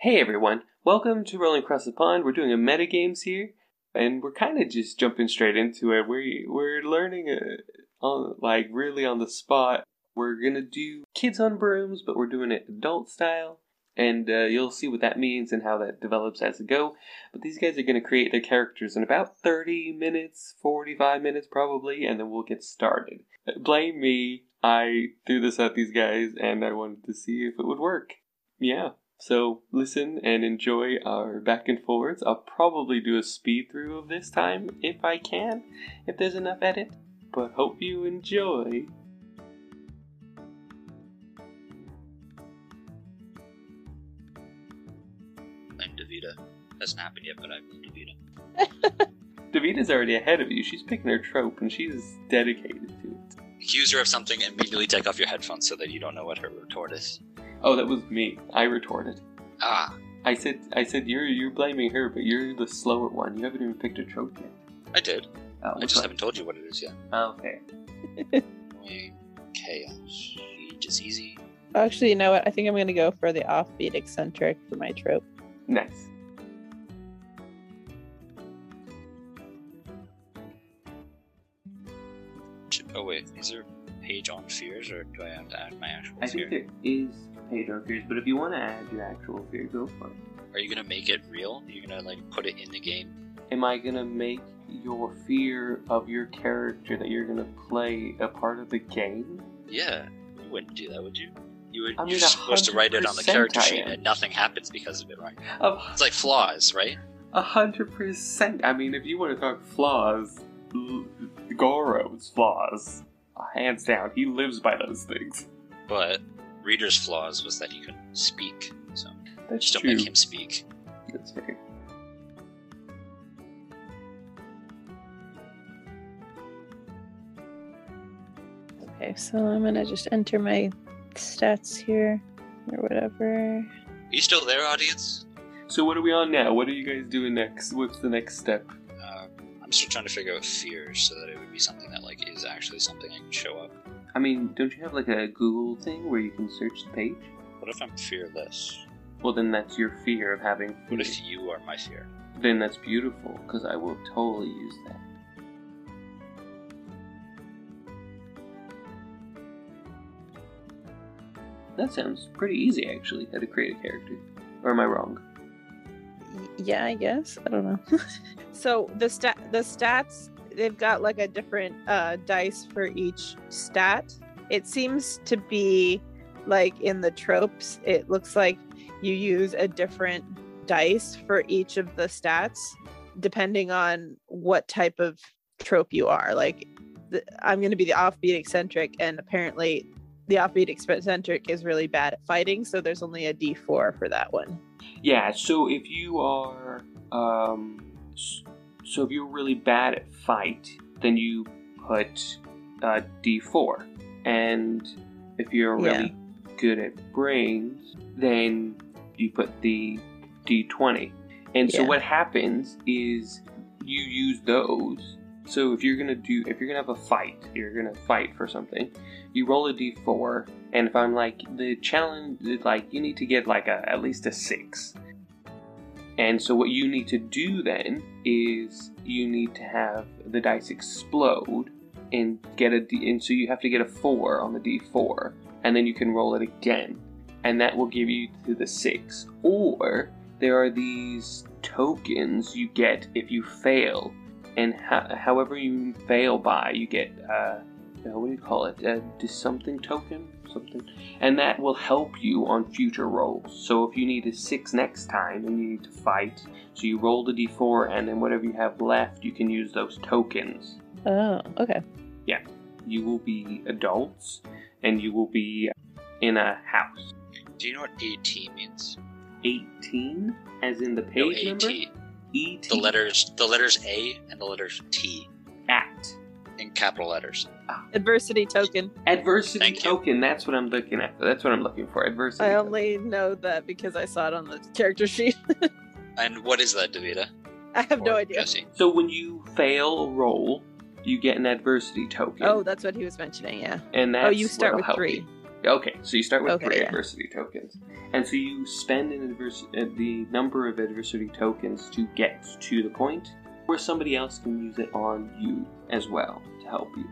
Hey everyone, welcome to Rolling Across the Pond. We're doing a meta games here, and we're kind of just jumping straight into it. We we're learning uh, on like really on the spot. We're gonna do kids on brooms, but we're doing it adult style, and uh, you'll see what that means and how that develops as it go. But these guys are gonna create their characters in about thirty minutes, forty-five minutes probably, and then we'll get started. Blame me. I threw this at these guys, and I wanted to see if it would work. Yeah. So listen and enjoy our back and forwards. I'll probably do a speed through of this time if I can, if there's enough edit. But hope you enjoy. I'm Davita. Hasn't happened yet, but I'm Davita. Davita's already ahead of you. She's picking her trope and she's dedicated to it. Accuse her of something, and immediately take off your headphones so that you don't know what her retort is. Oh, that was me. I retorted. Ah, I said, I said you're you're blaming her, but you're the slower one. You haven't even picked a trope yet. I did. Oh, I just one? haven't told you what it is yet. Oh, okay. Chaos. Just easy. Actually, you know what? I think I'm going to go for the offbeat eccentric for my trope. Nice. Oh wait, is there a page on fears, or do I have to add my actual I fear? think there is on fears, but if you want to add your actual fear, go for it. Are you gonna make it real? Are you gonna like put it in the game? Am I gonna make your fear of your character that you're gonna play a part of the game? Yeah, you wouldn't do that, would you? You would. I mean, you're supposed to write it on the character sheet, and nothing happens because of it, right? A It's like flaws, right? a hundred percent. I mean, if you want to talk flaws, Goro's flaws, hands down, he lives by those things. But Reader's flaws was that he couldn't speak, so That's just don't true. make him speak. That's fair. Okay, so I'm going to just enter my stats here or whatever. Are you still there, audience? So what are we on now? What are you guys doing next? What's the next step? Uh, I'm still trying to figure out fears so that it would be something that like is actually something I can show up. I mean, don't you have like a Google thing where you can search the page? What if I'm fearless? Well, then that's your fear of having fear. What if you are my fear? Then that's beautiful, because I will totally use that. That sounds pretty easy, actually, how to create a character. Or am I wrong? Yeah, I guess. I don't know. so the stat the stats they've got like a different uh dice for each stat. It seems to be like in the tropes, it looks like you use a different dice for each of the stats depending on what type of trope you are. Like the, I'm going to be the offbeat eccentric and apparently the offbeat eccentric is really bad at fighting, so there's only a D4 for that one. Yeah, so if you are, um, so if you're really bad at fight, then you put uh, D4. And if you're Yeah. really good at brains, then you put the D20. And so Yeah. what happens is you use those. So if you're gonna do, if you're gonna have a fight, you're gonna fight for something, you roll a d4, and if I'm like the challenge, is like you need to get like a at least a six. And so what you need to do then is you need to have the dice explode and get a d, and so you have to get a four on the d4, and then you can roll it again, and that will give you to the six. Or there are these tokens you get if you fail, and ho- however you fail by, you get uh, uh, what do you call it? A something token, something, and that will help you on future rolls. So if you need a six next time and you need to fight, so you roll the d4, and then whatever you have left, you can use those tokens. Oh, okay. Yeah, you will be adults, and you will be in a house. Do you know what AT means? 18, as in the No, page AT. number. E T. The letters, the letters A and the letters T at in capital letters. Adversity token. adversity Thank you. token. That's what I'm looking at. That's what I'm looking for. Adversity. I token. only know that because I saw it on the character sheet. And what is that, Davita? I have no Or idea. Jessie? So when you fail a roll, you get an adversity token. Oh, that's what he was mentioning. Yeah. and that's oh, you start what'll with help three. you. Okay, so you start with Okay, three yeah. adversity tokens, and so you spend an advers- uh, the number of adversity tokens to get to the point where somebody else can use it on you as well to help you.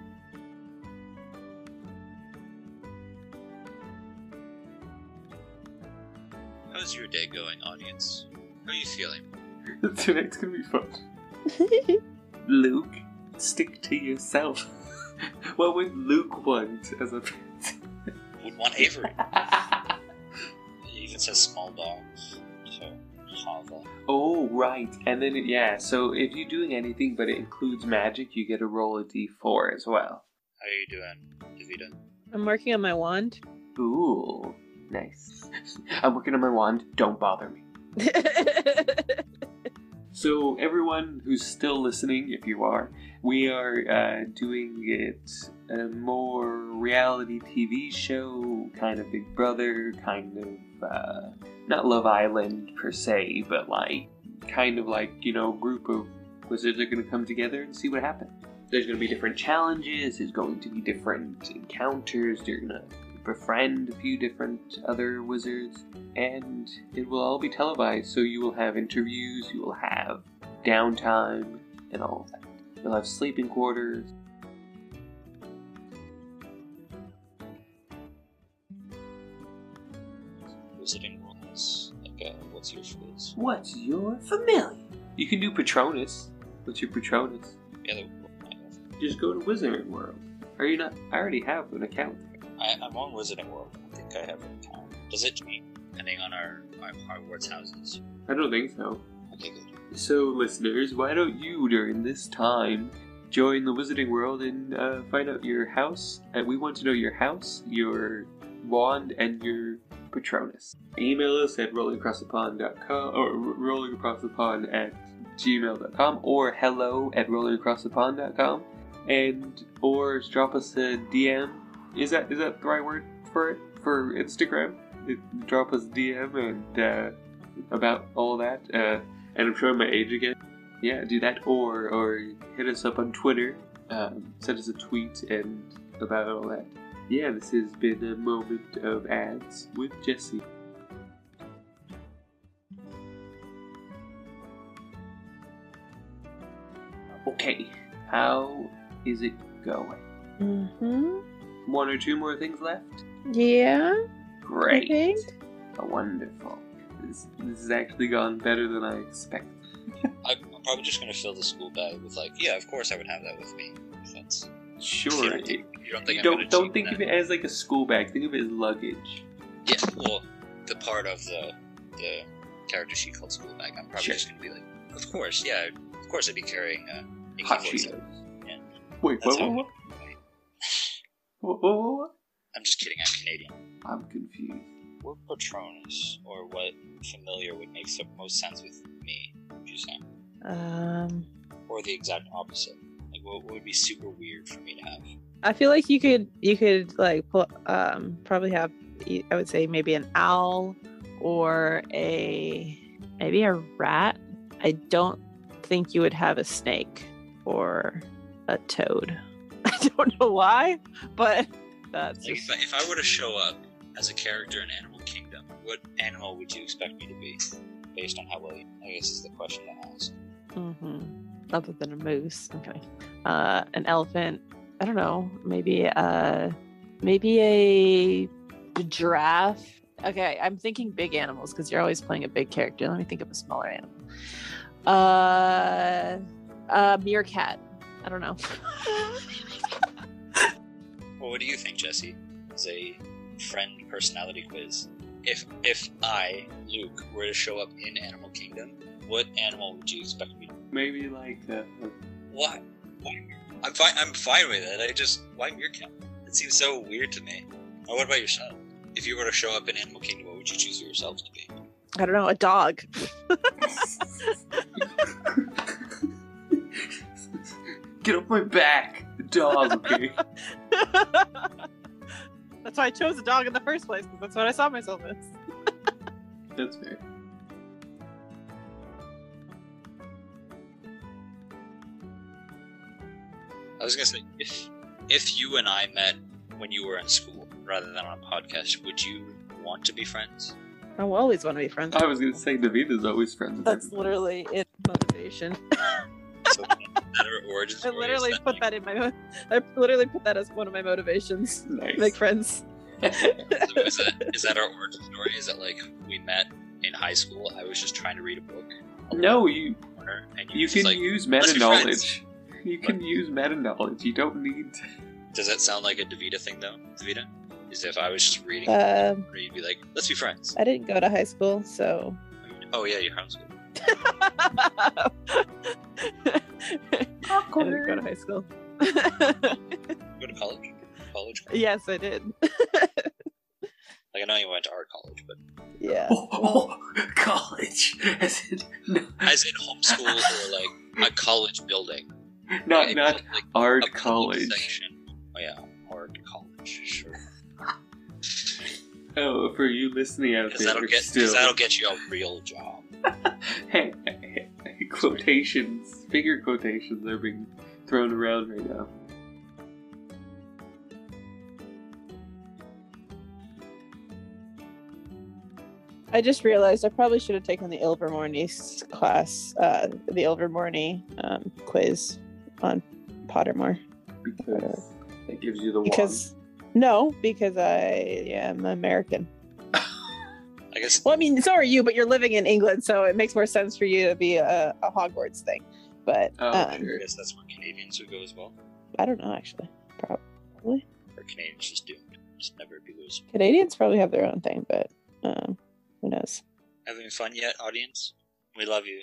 How's your day going, audience? How are you feeling? Tonight's gonna be fun. Luke, stick to yourself. what would Luke want as a pet? Would want Avery. It even says small dogs. So, Hava. Oh, right. And then, yeah, so if you're doing anything but it includes magic, you get to roll a d4 as well. How are you doing, Davita? I'm working on my wand. Ooh, nice. I'm working on my wand. Don't bother me. So, everyone who's still listening, if you are, we are uh, doing it a more reality TV show, kind of Big Brother, kind of uh, not Love Island per se, but like kind of like you know, group of wizards are going to come together and see what happens. There's going to be different challenges. There's going to be different encounters. You're going to befriend a few different other wizards and it will all be televised. So you will have interviews, you will have downtime, and all of that. You'll have sleeping quarters. Wizarding World has, like, uh, what's your fizz? What's your familiar? You can do Patronus. What's your Patronus? Yeah, the I have. Just go to Wizarding World. Are you not? I already have an account. I, I'm on Wizarding World. I think I have an account. Does it change depending on our, our Hogwarts houses? I don't think so. Okay, good. So, listeners, why don't you, during this time, join the Wizarding World and uh, find out your house? And we want to know your house, your wand, and your Patronus. Email us at rollingacrossthepond.com or rollingacrossthepond at gmail.com or hello at rollingacrossthepond.com and or drop us a DM. Is that is that the right word for it for Instagram? It, drop us a DM and uh, about all that. Uh, and I'm showing my age again. Yeah, do that, or or hit us up on Twitter, um, send us a tweet and about all that. Yeah, this has been a moment of ads with Jessie. Okay, how is it going? mm-hmm. One or two more things left? Yeah. Great. think. Oh, wonderful. This, this has actually gone better than I expected. I, I'm probably just going to fill the school bag with, like, yeah, of course I would have that with me. If that's, Sure. don't think, you don't think You don't gonna don't think that. of it as like a school bag. Think of it as luggage. Yeah, well, the part of the the character sheet called school bag, I'm probably Sure. just gonna be like, of course, yeah, of course I'd be carrying a, a Hot keyboard. Cheetos. Yeah. Wait, That's what, what, what? What, what, what, what? I'm just kidding. I'm Canadian. I'm confused. What Patronus or what familiar would make the most sense with me? Would you say, Um, or the exact opposite? Like, what, what would be super weird for me to have? I feel like you could you could like pull, um probably have I would say maybe an owl or a maybe a rat. I don't think you would have a snake or a toad. I don't know why, but that's Like, just, if I, if I were to show up as a character in Animal Kingdom, what animal would you expect me to be? Based on how well, you, I guess is the question to ask. hmm other than a moose. Okay, uh, an elephant. I don't know. Maybe uh, maybe a giraffe. Okay, I'm thinking big animals because you're always playing a big character. Let me think of a smaller animal. Uh, a meerkat. I don't know. Well, what do you think, Jessie? As a friend personality quiz, if if I, Luke, were to show up in Animal Kingdom, what animal would you expect me to? Maybe like uh, Why? Why? I'm fine. I'm fine with it. I just why meerkat? It seems so weird to me. Or what about yourself? If you were to show up in Animal Kingdom, what would you choose yourselves to be? I don't know. A dog. get off my back, dog. Okay. that's why I chose a dog in the first place because that's what I saw myself as. That's fair. I was gonna say if if you and I met when you were in school, rather than on a podcast, would you want to be friends? I will always want to be friends. I was gonna say Davina's always friends with That's everybody. literally it. Motivation. So is that our origin I literally that, put like- that in my. Mo- I literally put that as one of my motivations. Nice. Make friends. So is, that, is that our origin story? Is that like we met in high school? I was just trying to read a book. no, you Corner, and you, you can like, use meta be friends." knowledge. You can use meta knowledge. You don't need. Does that sound like a Davita thing though? Davita? Is if I was just reading, Um, you'd be like, "Let's be friends." I didn't go to high school, so. Oh yeah, you're homeschooled. I didn't go to high school. Go to college. College. yes, I did. Like I know you went to art college, but yeah. Oh, college. As in, no, as in homeschool or like a college building. not Like, not like art a college. Section. Oh yeah, art college. Sure. Oh, for you listening out Because there, that'll get still. because that'll get you a real job. hey, hey, hey, quotations, finger quotations are being thrown around right now. I just realized I probably should have taken the Ilvermorny class, uh, the Ilvermorny um, quiz on Pottermore. Because it gives you the Because no, because I am American. I guess Well, I mean, so are you, but you're living in England, so it makes more sense for you to be a, a Hogwarts thing. But Oh, um, sure. I guess that's where Canadians would go as well. I don't know actually. Probably Or Canadians just doomed. Just never be lose. Canadians probably have their own thing, but um, who knows? Having fun yet, audience? We love you.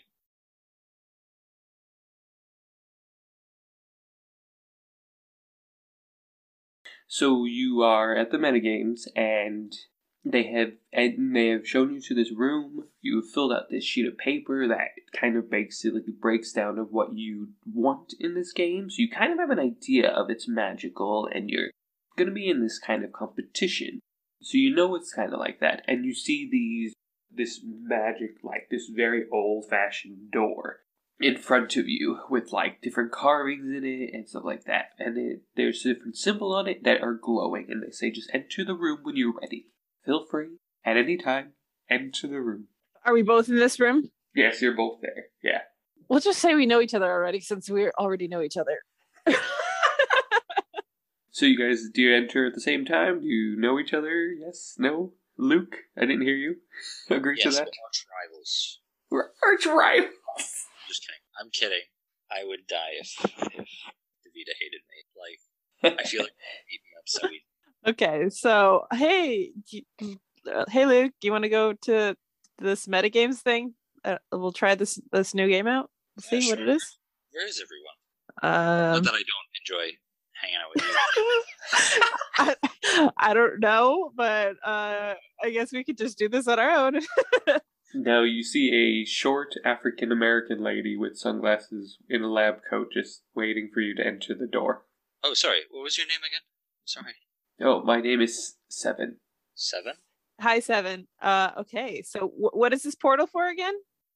So you are at the metagames, and they have and they have shown you to this room. You have filled out this sheet of paper that kind of basically breaks down of what you want in this game. So you kind of have an idea of its magical, and you're going to be in this kind of competition. So you know it's kind of like that, and you see these this magic like this very old fashioned door in front of you with like different carvings in it and stuff like that. And it, there's a different symbol on it that are glowing, and they say just enter the room when you're ready. Feel free at any time. Enter the room. Are we both in this room? Yes, you're both there. Yeah. We'll just say we know each other already, since we already know each other. So you guys, do you enter at the same time? Do you know each other? Yes. No. Luke, I didn't hear you. Agree Yes, to that. we're arch rivals. We're arch rivals. I'm kidding. I would die if if Davita hated me. Like I feel like beat me up so easy. Okay, so hey, uh, hey Luke, you want to go to this metagames thing? Uh, we'll try this this new game out. Yeah, See what it sure. is. Where is everyone? Um, Not that I don't enjoy hanging out with you. I, I don't know, but uh, I guess we could just do this on our own. Now you see a short African American lady with sunglasses in a lab coat just waiting for you to enter the door. Oh, sorry. What was your name again? Sorry. Oh, my name is Seven. Seven. Hi, Seven. Uh, okay, so w- what is this portal for again?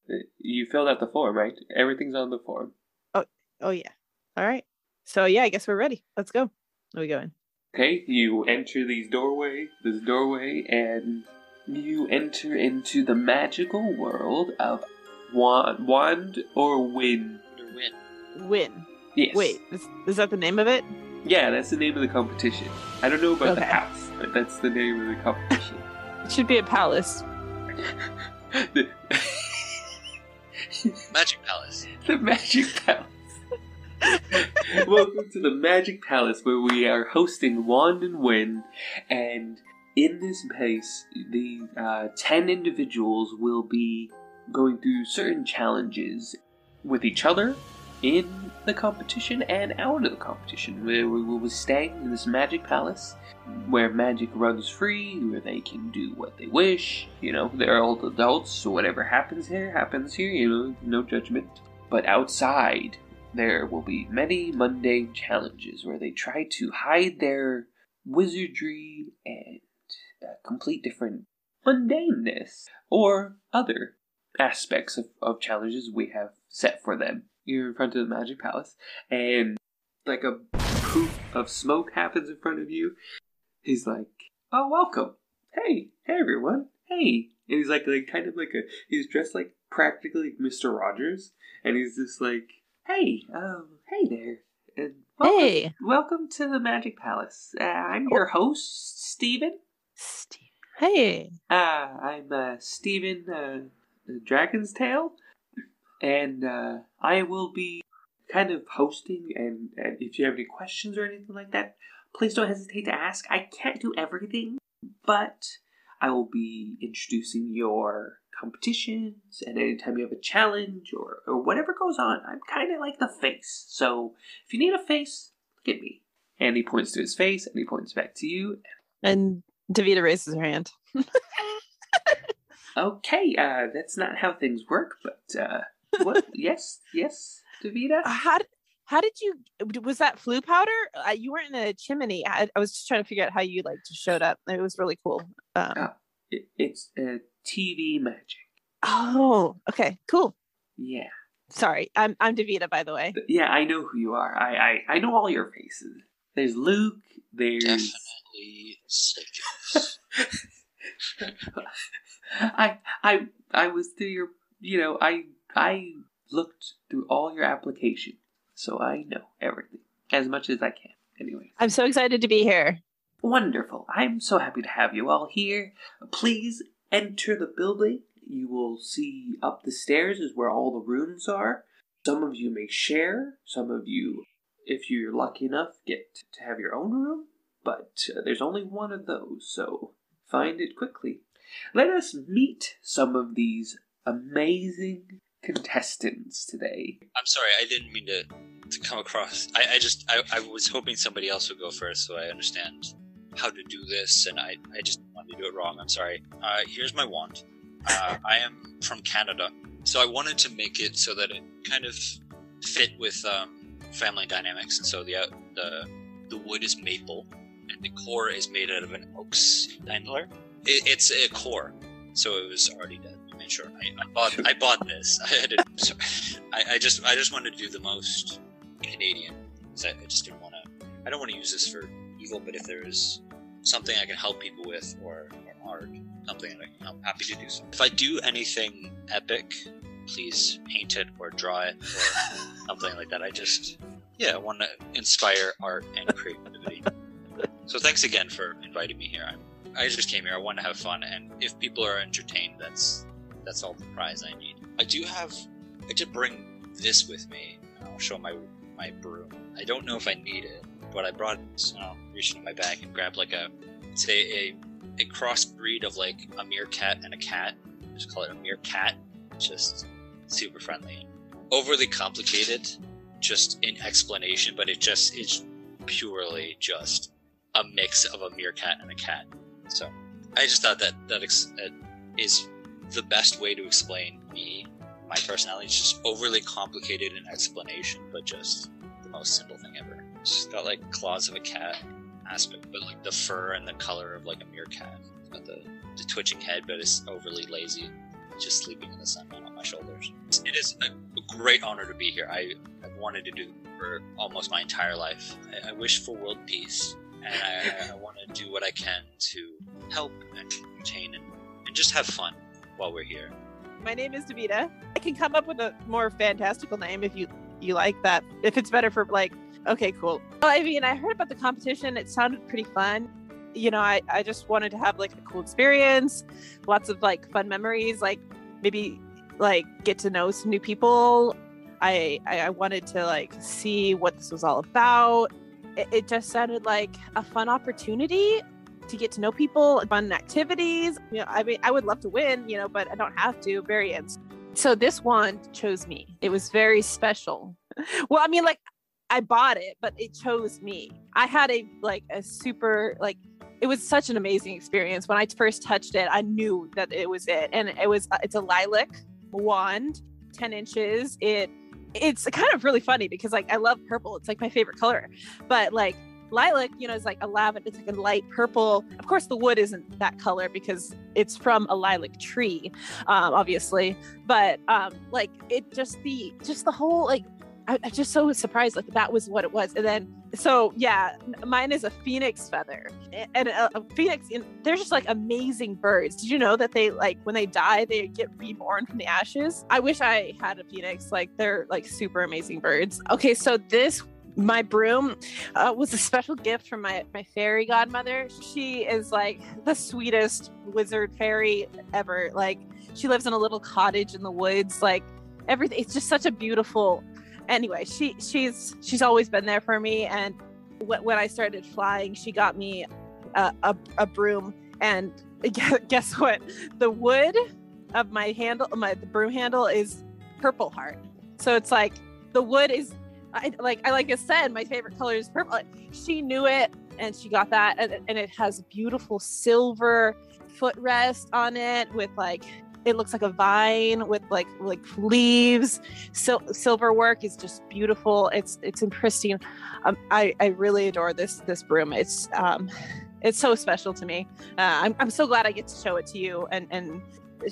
Uh, You filled out the form, right? Everything's on the form. Oh oh yeah. All right. So yeah, I guess we're ready. Let's go. Where we going? Okay, you enter these doorway, this doorway, and you enter into the magical world of wand, wand or win. Wonder win. Win. Yes. Wait, is, is that the name of it? Yeah, that's the name of the competition. I don't know about the house, but that's the name of the competition. It should be a palace. the, Magic Palace. the Magic Palace. Welcome to the Magic Palace, where we are hosting Wand and Win, and in this place, the uh, ten individuals will be going through certain challenges with each other in the competition and out of the competition. Where we will be staying in this Magic Palace, where magic runs free, where they can do what they wish. You know, they're all adults, so whatever happens here happens here. You know, no judgment. But outside, there will be many mundane challenges where they try to hide their wizardry and complete different mundaneness or other aspects of, of challenges we have set for them. You're in front of the Magic Palace, and like a poof of smoke happens in front of you. He's like, Oh, welcome. Hey, hey everyone. Hey. And he's like, like kind of like a, he's dressed like practically like Mr. Rogers. And he's just like, hey, um, hey there. And welcome, Hey, welcome to the Magic Palace. Uh, I'm your host, Steven. Steve. Hey. Uh, I'm uh, Steven uh, Dragon's Tail. And uh, I will be kind of hosting. And, and if you have any questions or anything like that, please don't hesitate to ask. I can't do everything, but I will be introducing your competitions and anytime you have a challenge or, or whatever goes on. I'm kind of like the face. So if you need a face, look at me. And he points to his face and he points back to you. And Davita raises her hand. Okay, uh, that's not how things work, but uh, what? yes, yes, Davita. How did, how did you was that Floo powder? Uh, you weren't in a chimney. I, I was just trying to figure out how you like just showed up. It was really cool. Um, Oh. It, it's uh, TV magic. oh, okay, cool. Yeah, Sorry, I'm I'm Davita, by the way. Yeah, I know who you are. I, I, I know all your faces. There's Luke. There's I, I, I was through your. You know, I, I looked through all your application, so I know everything as much as I can. Anyway. I'm so excited to be here. Wonderful. I'm so happy to have you all here. Please enter the building. You will see up the stairs is where all the rooms are. Some of you may share, some of you, if you're lucky enough, get to have your own room, but uh, there's only one of those, so find it quickly. Let us meet some of these amazing contestants today. I'm sorry, I didn't mean to to come across. I, I just I, I was hoping somebody else would go first, so I understand how to do this, and I I just wanted to do it wrong. I'm sorry. Uh, here's my wand. Uh, I am from Canada, so I wanted to make it so that it kind of fit with um, family dynamics, and so the uh, the the wood is maple, and the core is made out of an oak's antler. It, it's a core, so it was already dead. I made sure I, I bought I bought this. I didn't. So, I, I just I just wanted to do the most Canadian. I, I just didn't want to. I don't want to use this for evil, but if there is something I can help people with, or, or art, something I, I'm happy to do. So. If I do anything epic, please paint it or draw it or something like that. I just yeah, I want to inspire art and creativity. So thanks again for inviting me here. I'm, I just came here. I want to have fun, and if people are entertained, that's that's all the prize I need. I do have. I did bring this with me. I'll show my my broom. I don't know if I need it, but I brought. Uh, so I'll reach into my bag and grab like a say a a, a crossbreed of like a meerkat and a cat. Just call it a meerkat. Just super friendly, overly complicated, just in explanation, but it just is purely just a mix of a meerkat and a cat. So I just thought that that, ex- is the best way to explain me, my personality. It's just overly complicated in explanation, but just the most simple thing ever. It's just got like claws of a cat aspect, but like the fur and the color of like a meerkat. It's got the, the twitching head, but it's overly lazy, just sleeping in the sun on my shoulders. It is a, great honor to be here. I, I've wanted to do for almost my entire life. I, I wish for world peace, and I, I want to do what I can to help and entertain and, and just have fun while we're here. My name is Davita. I can come up with a more fantastical name if you you like that. If it's better for like, okay, cool. Well, I mean, I heard about the competition. It sounded pretty fun. You know, I I just wanted to have like a cool experience, lots of like fun memories, like maybe like get to know some new people. I I, I wanted to like see what this was all about. It, it just sounded like a fun opportunity to get to know people, fun activities. You know, I mean, I would love to win, you know, but I don't have to. Very Variants. So this wand chose me. It was very special. Well, I mean, like I bought it, but it chose me. I had a like a super like it was such an amazing experience. When I first touched it, I knew that it was it, and it was uh, it's a lilac wand, ten inches. It it's kind of really funny because like I love purple. It's like my favorite color, but like lilac, you know, is like a lavender. It's like a light purple. Of course, the wood isn't that color because it's from a lilac tree, um, obviously. But um, like it just the just the whole like I, I'm just so surprised like that was what it was. And then so yeah, mine is a phoenix feather, and a, a phoenix. and They're just like amazing birds. Did you know that they like when they die, they get reborn from the ashes? I wish I had a phoenix. Like they're like super amazing birds. Okay, so this my broom uh, was a special gift from my my fairy godmother. She is like the sweetest wizard fairy ever. Like she lives in a little cottage in the woods. Like everything. It's just such a beautiful anyway, she she's she's always been there for me. And wh- when I started flying, she got me a, a, a broom. And guess what? The wood of my handle, my the broom handle is purple heart. So it's like the wood is, I like I like I said, my favorite color is purple. She knew it, and she got that, and, and it has beautiful silver footrest on it with like it looks like a vine with like like leaves. Sil- silver work is just beautiful. It's it's in pristine. Um, i i really adore this this broom. It's um it's so special to me. Uh, I'm, I'm so glad i get to show it to you and and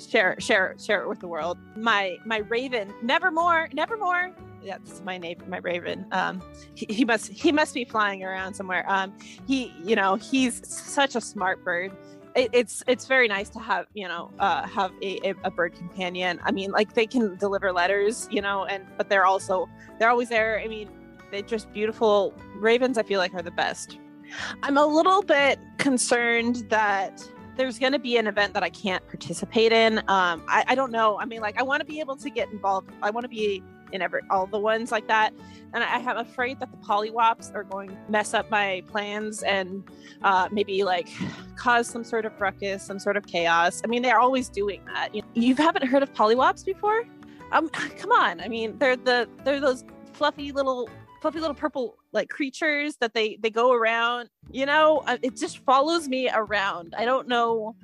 share share share it with the world. My my raven nevermore nevermore that's my name, my raven. Um, he, he must he must be flying around somewhere. Um, he, you know, he's such a smart bird it, it's it's very nice to have you know uh, have a, a bird companion. I mean, like they can deliver letters, you know, and but they're also they're always there. I mean, they're just beautiful ravens. I feel like are the best. I'm a little bit concerned that there's going to be an event that I can't participate in. Um, I, I don't know. I mean, like I want to be able to get involved. I want to be in every all the ones like that. And I am afraid that the polywops are going to mess up my plans and uh, maybe like cause some sort of ruckus, some sort of chaos. I mean, they're always doing that. You, you haven't heard of polywops before? Um, come on. I mean, they're the they're those fluffy little fluffy little purple like creatures that they they go around you know? Uh, it just follows me around. I don't know.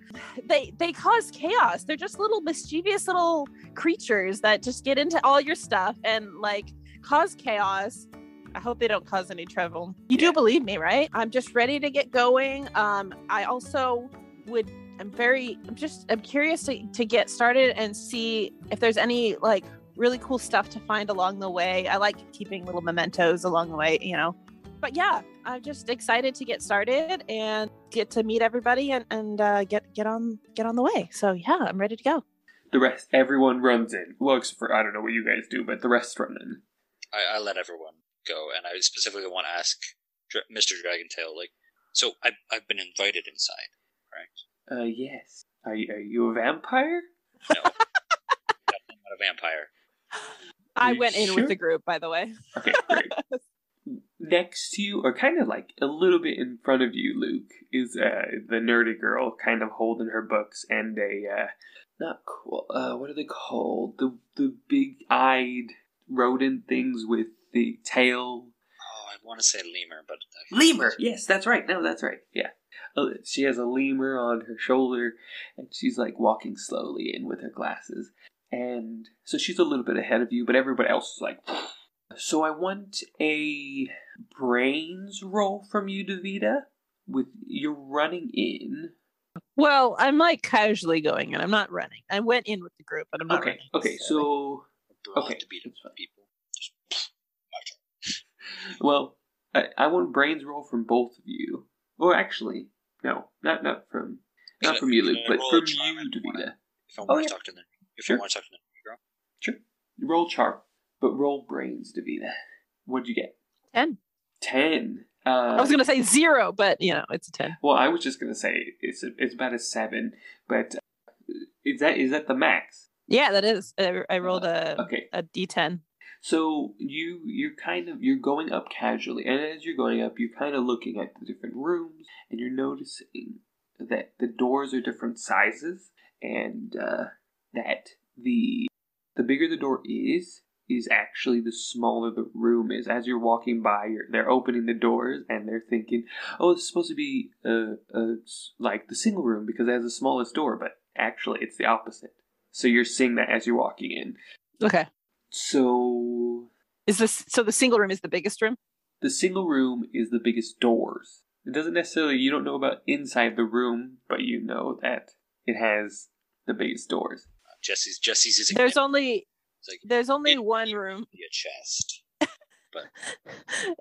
They they cause chaos. They're just little mischievous little creatures that just get into all your stuff and like cause chaos. I hope they don't cause any trouble. You Yeah. do believe me right? I'm just ready to get going. Um i also would i'm very i'm just i'm curious to, to get started and see if there's any like really cool stuff to find along the way i like keeping little mementos along the way you know but yeah i'm just excited to get started and get to meet everybody and, and uh, get get on get on the way so yeah i'm ready to go The rest, everyone runs in. Well, except for I don't know what you guys do, but the rest run in. I, I let everyone go, and I specifically want to ask Dra- Mr. Dragontail, like, so I, I've been invited inside, correct? Uh, yes. Are you, are you a vampire? No, I'm not a vampire. I You went in sure? with the group by the way Okay, great. Next to you, or kind of like a little bit in front of you, Luke, is uh, the nerdy girl, kind of holding her books and a uh, not cool. Uh, what are they called? The the big eyed rodent things with the tail. Oh, I want to say lemur, but Lemur. Yes, that's right. No, that's right. Yeah. Uh, She has a lemur on her shoulder, and she's like walking slowly in with her glasses. And so she's a little bit ahead of you, but everybody else is like. So I want a brains roll from you, Davita. With you're running in. well i'm like casually going and i'm not running i went in with the group but i'm not Okay. running Okay. So Brought Okay, to beat that's people. Just well, I, I want brains roll from both of you. Or actually, no, not not from not Can I- from you, Luke, but from you, and wanna- Davita. if I Oh, want yeah. talk to them, if Sure. I want to talk to them, girl. Roll charm, but roll brains, Davita. What'd you get? 10 Ten. Uh, i was gonna say zero but you know it's a 10 Well, I was just gonna say it's a, it's about a seven, but uh, is that is that the max? yeah that is i, I rolled a, Okay, a d10 so you you're kind of you're going up casually, and as you're going up, you're kind of looking at the different rooms, and you're noticing that the doors are different sizes, and uh, that the the bigger the door is, is actually the smaller the room is. As you're walking by, you're, they're opening the doors and they're thinking, "Oh, is supposed to be uh, uh, like the single room because it has the smallest door," but actually, it's the opposite. So you're seeing that as you're walking in. okay So is this so the single room is the biggest room the single room is the biggest doors. It doesn't necessarily you don't know about inside the room, but you know that it has the biggest doors. Jessie's Jessie's is there's only like there's only one room be a chest. but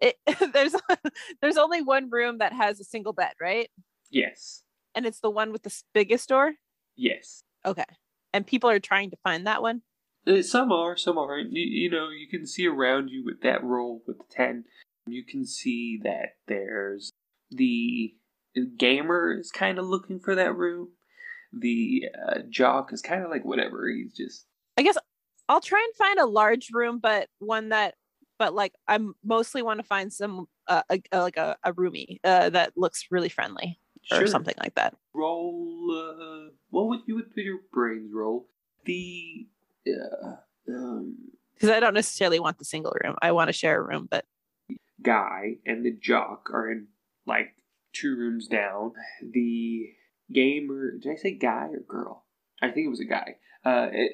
it, there's there's only one room that has a single bed, right? Yes. And it's the one with the biggest door. Yes. Okay. And people are trying to find that one. Uh, some are, some aren't. You, you know, you can see around you with that roll with the 10, you can see that there's the gamer is kind of looking for that room. The uh, jock is kind of like whatever. He's just. I guess I'll try and find a large room, but one that, but like I mostly want to find some uh, a, a- like a, a roomie uh, that looks really friendly or something like that. Roll. Uh, what would you would your brains roll? The. Uh, um, Because I don't necessarily want the single room. I want to share a room, but guy and the jock are in like two rooms down. The gamer, did I say guy or girl? I think it was a guy. Uh, it,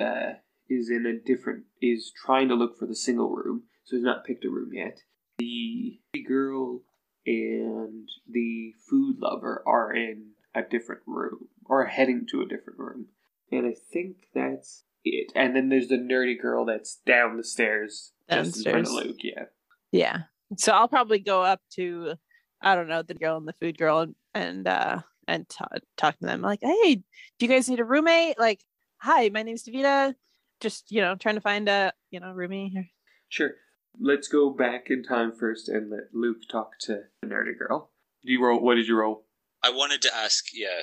uh, is in a different is trying to look for the single room, so he's not picked a room yet. The girl and the food lover are in a different room or heading to a different room, and I think that's it. And then there's the nerdy girl that's down the stairs, just in front of Downstairs. Luke. Yeah. yeah. So I'll probably go up to, I don't know, the girl and the food girl and and uh and ta talk to them like, hey, do you guys need a roommate? Like, hi, my name's Davita. Just you know, trying to find a you know roomie here. Sure. Let's go back in time first and let Luke talk to the nerdy girl. Do you roll? What did you roll? I wanted to ask, yeah,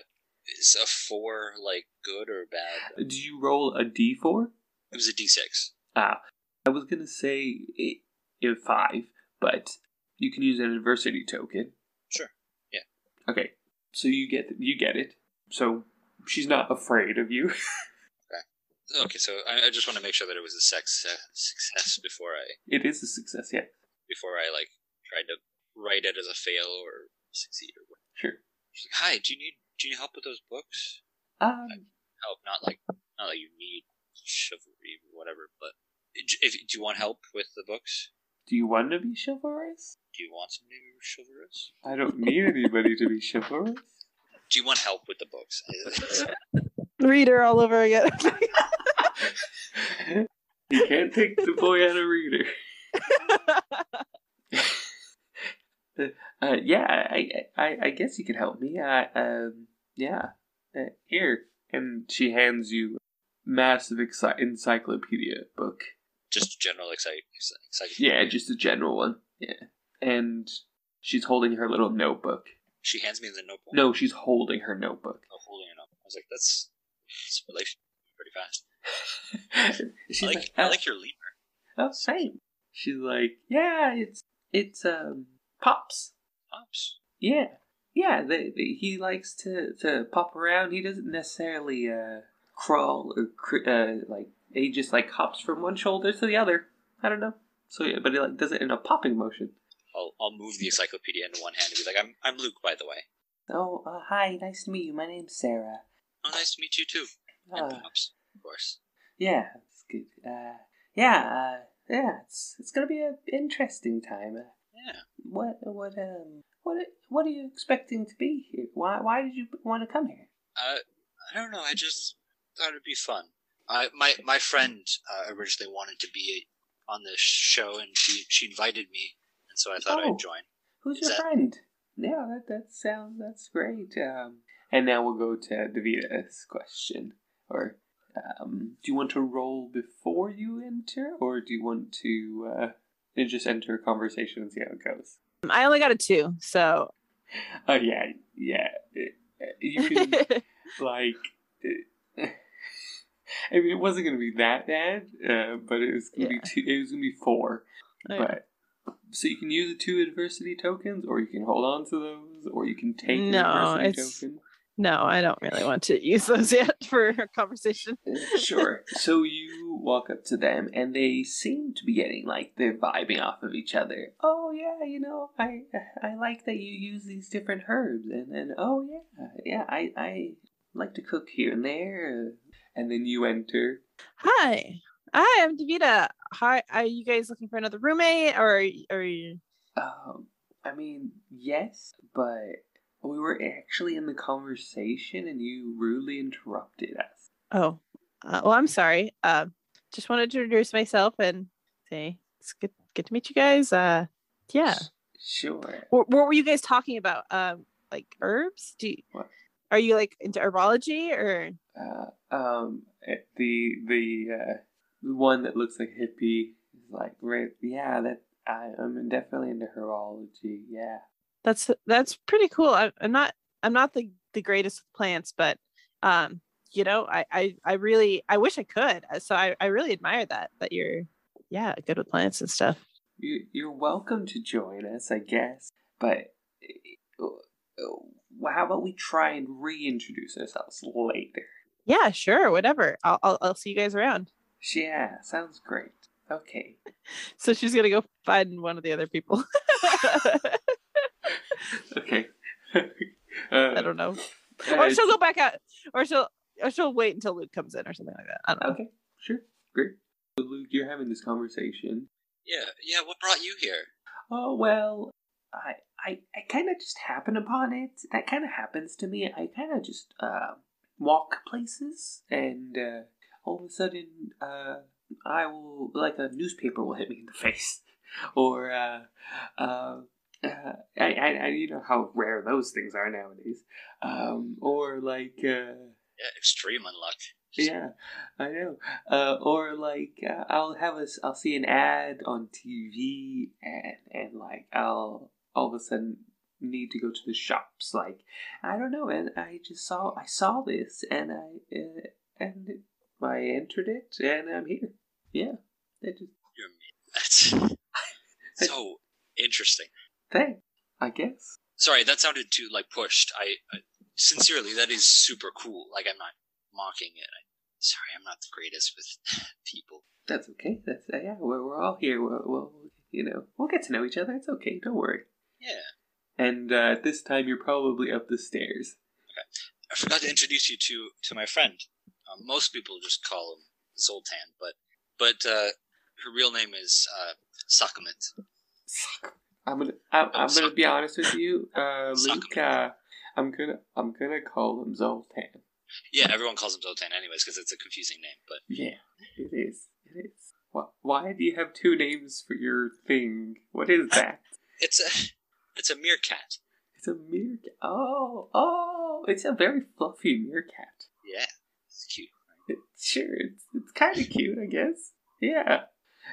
is a four like good or bad? Did you roll a d4? It was a d6. Ah, I was gonna say i- a five, but you can use an adversity token. Sure. Yeah. Okay. So you get you get it. So she's not afraid of you. Okay, Okay. so I, I just want to make sure that it was a sex uh, success before I it is a success. Yeah. before I like tried to write it as a fail or succeed or whatever. Sure. She's like, "Hi, do you need do you need help with those books? Um. Help, not like not like you need chivalry or whatever, but if do you want help with the books? Do you want to be chivalrous? Do you want somebody to be chivalrous? I don't need anybody to be chivalrous. Do you want help with the books? Reader all over again. you can't take the boy out of reader. Uh, yeah, I, I, I guess you could help me. I, um, yeah, uh, here, and she hands you a massive exci- encyclopedia book. Just general excite, excite, Yeah, just a general one. Yeah, and she's holding her little notebook. She hands me the notebook. No, she's holding her notebook. Oh, holding it up. I was like, that's, that's relation pretty fast. she's I like, like, I "Oh, like your lemur. oh, same. She's like, yeah, it's it's um pops. Pops. Yeah, yeah. They, they, he likes to, to pop around. He doesn't necessarily uh, crawl or cr- uh, like he just like hops from one shoulder to the other. I don't know. So yeah, but he like does it in a popping motion. I'll, I'll move the encyclopedia into one hand and be like, I'm, I'm Luke, by the way. Oh, uh, hi. Nice to meet you. My name's Sarah. Oh, nice to meet you too. And Uh, Pops, of course. yeah, it's good. Uh, yeah, uh, yeah. It's it's gonna be an interesting time. Uh, Yeah. what what um what what are you expecting to be here? Why why did you want to come here? Uh, I don't know. I just thought it'd be fun. I my my friend uh, originally wanted to be on this show, and she she invited me, and so I thought Oh. I'd join. Who's Is your that- friend? Yeah, that that sounds that's great. Um, and now we'll go to Davita's question. Or, um, do you want to roll before you enter, or do you want to uh, just enter a conversation and see how it goes? I only got a two, so Oh yeah, yeah. Uh, You can like. I mean, it wasn't going to be that bad, uh, but it was going to Yeah. be two. It was going to be four. Okay. But so you can use the two adversity tokens, or you can hold on to those, or you can take an No, adversity it's- token. no, I don't really want to use those yet for a conversation. Sure. so you walk up to them, and they seem to be getting like they're vibing off of each other. Oh yeah, you know, I I like that you use these different herbs, and and oh yeah, yeah, I I like to cook here and there. And then you enter. Hi, hi, I'm Davita. Hi, are you guys looking for another roommate, or are you? Um, I mean, yes, but we were actually in the conversation, and you rudely interrupted us. Oh, uh, well, I'm sorry. Uh, just wanted to introduce myself and say it's good good to meet you guys. Uh, yeah. Sure. What, what were you guys talking about? Um, like herbs? Do you, What? Are you like into herbology or? Uh, um, eh, the the uh, one that looks like hippie is like, right? Yeah, that I am definitely into herbology. Yeah. That's that's pretty cool. I, I'm not I'm not the the greatest with plants, but um, you know, I I I really I wish I could. Uh, So I I really admire that that you're yeah good with plants and stuff. You you're welcome to join us, I guess. But uh, uh, how about we try and reintroduce ourselves later? Yeah, sure, whatever. I'll I'll, I'll see you guys around. Yeah, sounds great. Okay. So she's gonna go find one of the other people. Okay. I uh, don't know. uh, Or she'll go back out, or she'll or she'll wait until Luke comes in or something like that. I don't know. Okay, sure, great. So Luke, you're having this conversation. Yeah, yeah. What brought you here? Oh well, I I I kind of just happen upon it. That kind of happens to me. I kind of just uh, walk places, and uh, all of a sudden, uh, I will like a newspaper will hit me in the face, or uh, uh, uh, I, I, I you know how rare those things are nowadays, um, or like. Uh, Yeah, extreme unluck. yeah, I know. Uh, or like uh, I'll have a, I'll see an ad on TV, and and like I'll all of a sudden need to go to the shops. Like I don't know, and I just saw I saw this, and I uh, and I entered it, and I'm here. Yeah, just You're me. That's so interesting. thing, I guess. Sorry, that sounded too like pushed. I, I sincerely, that is super cool. Like I'm not mocking it. I, sorry, I'm not the greatest with people. That's okay. That's uh, yeah. We're, we're all here. We'll, we'll you know we'll get to know each other. It's okay. Don't worry. Yeah. And uh, at this time, you're probably up the stairs. Okay. I forgot to introduce you to to my friend. Um, most people just call him Zoltan, but but uh, her real name is uh, Sakumet. I'm gonna I'm, I'm gonna be honest with you, uh, Suck Luke. Uh, I'm gonna I'm gonna call him Zoltan. Yeah, everyone calls him Zoltan anyways because it's a confusing name. But Yeah, it is. It is. Why, why do you have two names for your thing? What is that? it's a it's a meerkat. It's a meerkat. Oh, oh! It's a very fluffy meerkat. Yeah, it's cute. It, sure, it's it's kind of cute, I guess. Yeah.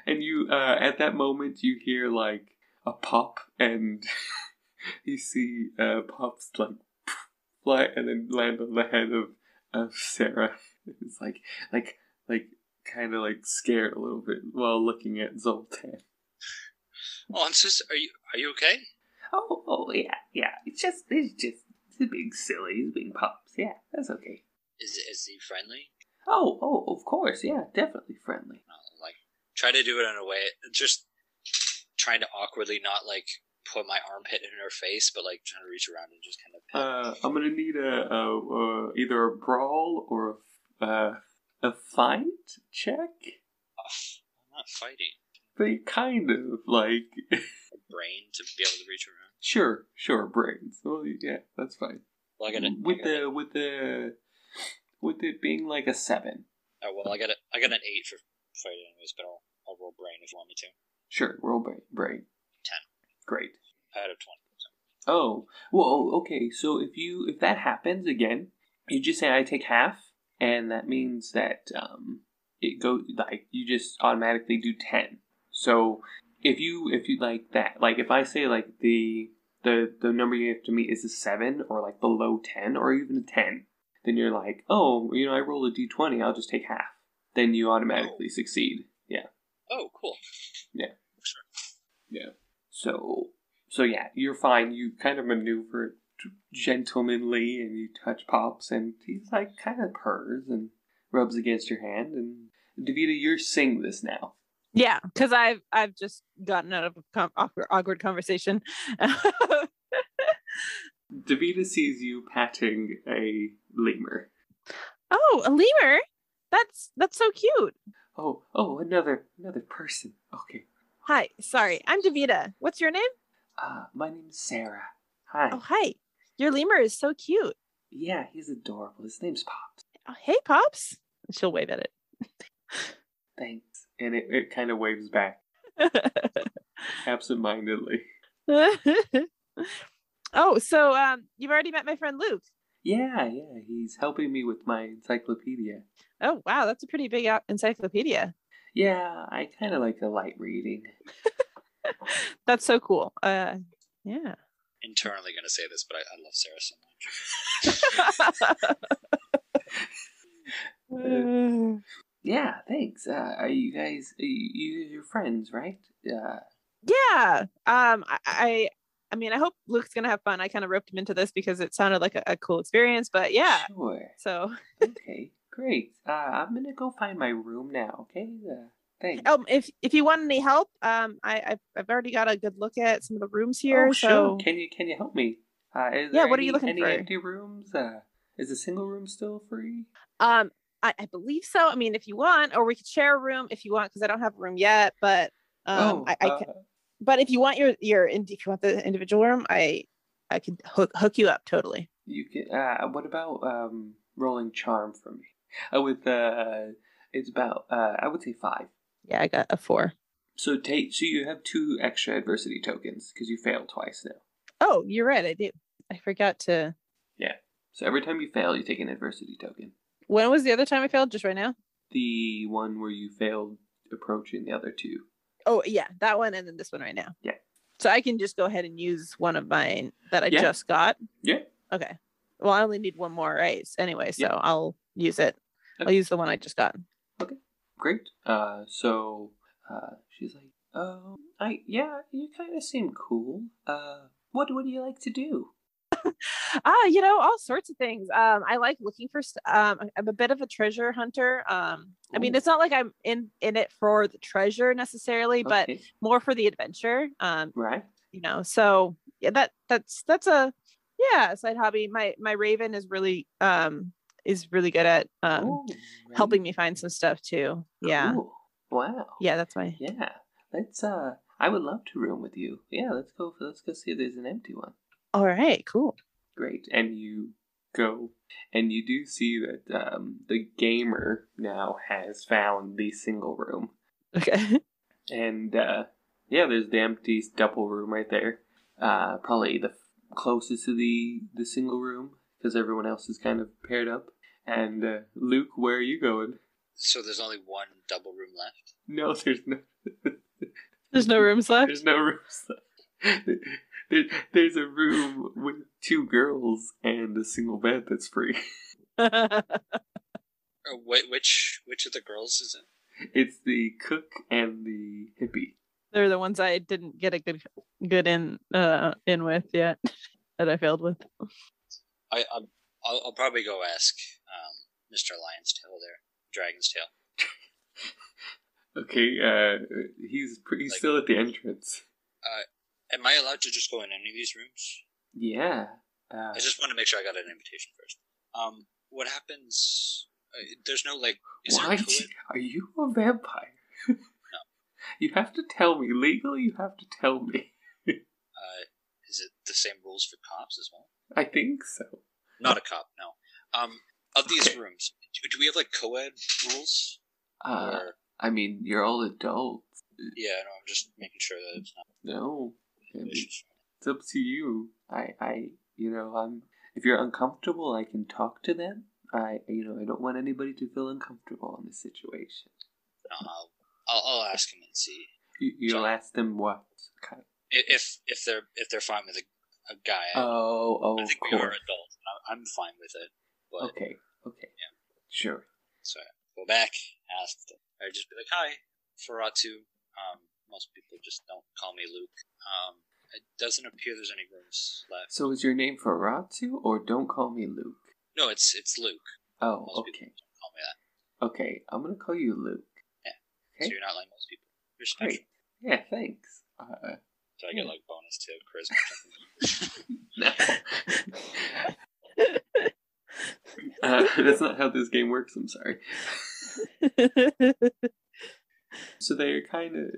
And you, uh, at that moment, you hear like a pop, and you see uh, pops like fly and then land on the head of of Sarah. It's like like like kind of like scared a little bit while looking at Zoltan. Oh, I'm so. s- Are you are you okay? Oh, oh yeah, yeah. It's just it's just it's being silly. He's being pops. Yeah, that's okay. Is is he friendly? Oh, oh, of course. Yeah, definitely friendly. Uh, like try to do it in a way just trying to awkwardly not like put my armpit in her face, but like trying to reach around and just kind of. Uh, I'm gonna need a, a, a either a brawl or a uh, a fight check. I'm not fighting. They kind of like A brain to be able to reach around. sure, sure brains. Well, yeah, that's fine. Well, I got it. with the with the with it being like a seven. Oh well, I got it. I got an eight for fighting anyways, but I'll I'll roll brain if you want me to. Sure, roll brain. brain. Ten. Great. Out of twenty. So. Oh, well, okay. So if you if that happens again, you just say I take half, and that means that um it go like you just automatically do ten. So if you if you like that, like if I say like the the the number you have to meet is a seven or like below ten or even a ten, then you're like, oh, you know, I roll a d twenty, I'll just take half. Then you automatically oh. succeed. Yeah. Oh, cool. Yeah. Sure. Yeah. So, so yeah, you're fine. You kind of maneuver gentlemanly, and you touch Pops, and he's like kind of purrs and rubs against your hand. And Davita, you're sing this now. Yeah, because I've I've just gotten out of a com- awkward, awkward conversation. Davita sees you patting a lemur. oh, a lemur. That's that's so cute. Oh, oh, another another person. Okay. Hi, sorry, I'm Davita. What's your name? Uh, my name's Sarah. Hi. Oh, hi. Your lemur is so cute. Yeah, he's adorable. His name's Pops. Oh, hey, pops. She'll wave at it. Thanks. And it, it kind of waves back. it. absentmindedly. oh, so um, you've already met my friend Luke. Yeah, yeah, he's helping me with my encyclopedia. Oh, wow, that's a pretty big uh, encyclopedia. Yeah, I kind of like the light reading. That's so cool. Uh, yeah. Internally going to say this, but I, I love Sarah so much. Uh, Yeah, thanks. Uh, are you guys, are you, you- you're friends, right? Yeah. yeah. Um, I, I, I mean, I hope Luke's gonna have fun. I kind of roped him into this because it sounded like a, a cool experience. But yeah. Sure. So, Okay, great. Uh, I'm gonna go find my room now, okay? Uh, thanks. um, if if you want any help, um, I I've, I've already got a good look at some of the rooms here. Oh, so sure. Can you can you help me? Uh, is Yeah, what are you looking any for? Any empty rooms? Uh, is a single room still free? Um, I, I believe so. I mean, if you want, or we could share a room if you want, because I don't have a room yet. But um, oh, I, I uh, can. But if you want your your if you want the individual room, I I could hook hook you up totally. you can. Uh, what about um rolling charm for me? Uh, with uh, it's about uh, I would say five. Yeah, I got a four. So take so you have two extra adversity tokens because you failed twice now. Oh, you're right. I do. I forgot to. Yeah. So every time you fail, you take an adversity token. When was the other time I failed? Just right now. The one where you failed approaching the other two. Oh yeah, that one, and then this one right now. Yeah. So I can just go ahead and use one of mine that I Yeah. just got. Yeah. Okay. Well, I only need one more race anyway, so Yeah. I'll use it. I'll use the one I just got. Okay. Great. Uh, so uh, she's like, "Oh, I yeah, you kind of seem cool. Uh, what would you like to do?" Ah, you know, all sorts of things. Um, I like looking for. Um, I'm a bit of a treasure hunter. Um, I mean, it's not like I'm in in it for the treasure necessarily, but Okay, more for the adventure. Um, right. you know, so yeah, that that's that's a yeah side hobby. My my raven is really um is really good at um Ooh, helping me find some stuff too. Yeah, Cool. Wow. yeah, that's my Yeah. Let's. Uh, I would love to room with you. Yeah. Let's go. Let's go see if there's an empty one. all right, cool. Great. And you go, and you do see that um, the gamer now has found the single room. Okay. And uh, yeah, there's the empty double room right there. Uh, probably the f- closest to the the single room because everyone else is kind of paired up. And uh, Luke, where are you going? So there's only one double room left. No, there's no. There's no rooms left. There's no rooms. There, there's a room with two girls and a single bed that's free. Uh, wh- which which of the girls is it? It's the cook and the hippie. They're the ones I didn't get a good good in uh in with yet that I failed with. I I'm, I'll, I'll probably go ask um, Mr. Lion's Tail there, Dragon's Tail. Okay, uh, he's pretty Like- still at the entrance. Am I allowed to just go in any of these rooms? Yeah. Uh, I just want to make sure I got an invitation first. Um, what happens? Uh, there's no like. Is why? there a d- Are you a vampire? no. You have to tell me legally. You have to tell me. Uh, is it the same rules for cops as well? I think so. Not a cop, no. Um, of these Okay. rooms, do, do we have like co-ed rules? Uh, or I mean, you're all adults. yeah, no, I'm just making sure that it's not No, I mean, vicious. It's up to you. I, I, you know, I'm. If you're uncomfortable, I can talk to them. I, you know, I don't want anybody to feel uncomfortable in this situation. No, I'll, I'll ask them and see You, you'll Sorry. ask them what kind. If if they're if they're fine with a, a guy. I- Oh, oh, I of think we are course. adults. I- I'm fine with it. But Okay, okay, Yeah. sure. so go back, ask them, or just be like, "Hi, Ferratu." Um, most people just don't call me Luke. Um, it doesn't appear there's any rooms left. So is your name Ferratu, or don't call me Luke? No, it's it's Luke. Oh, Most people okay, don't call me that. okay. I'm gonna call you Luke. So Okay. So you're not like most people. You're special. Great. Yeah, thanks. Uh, So I get Yeah. like bonus to charisma. no. uh, that's not how this game works. I'm sorry. So they're kind of,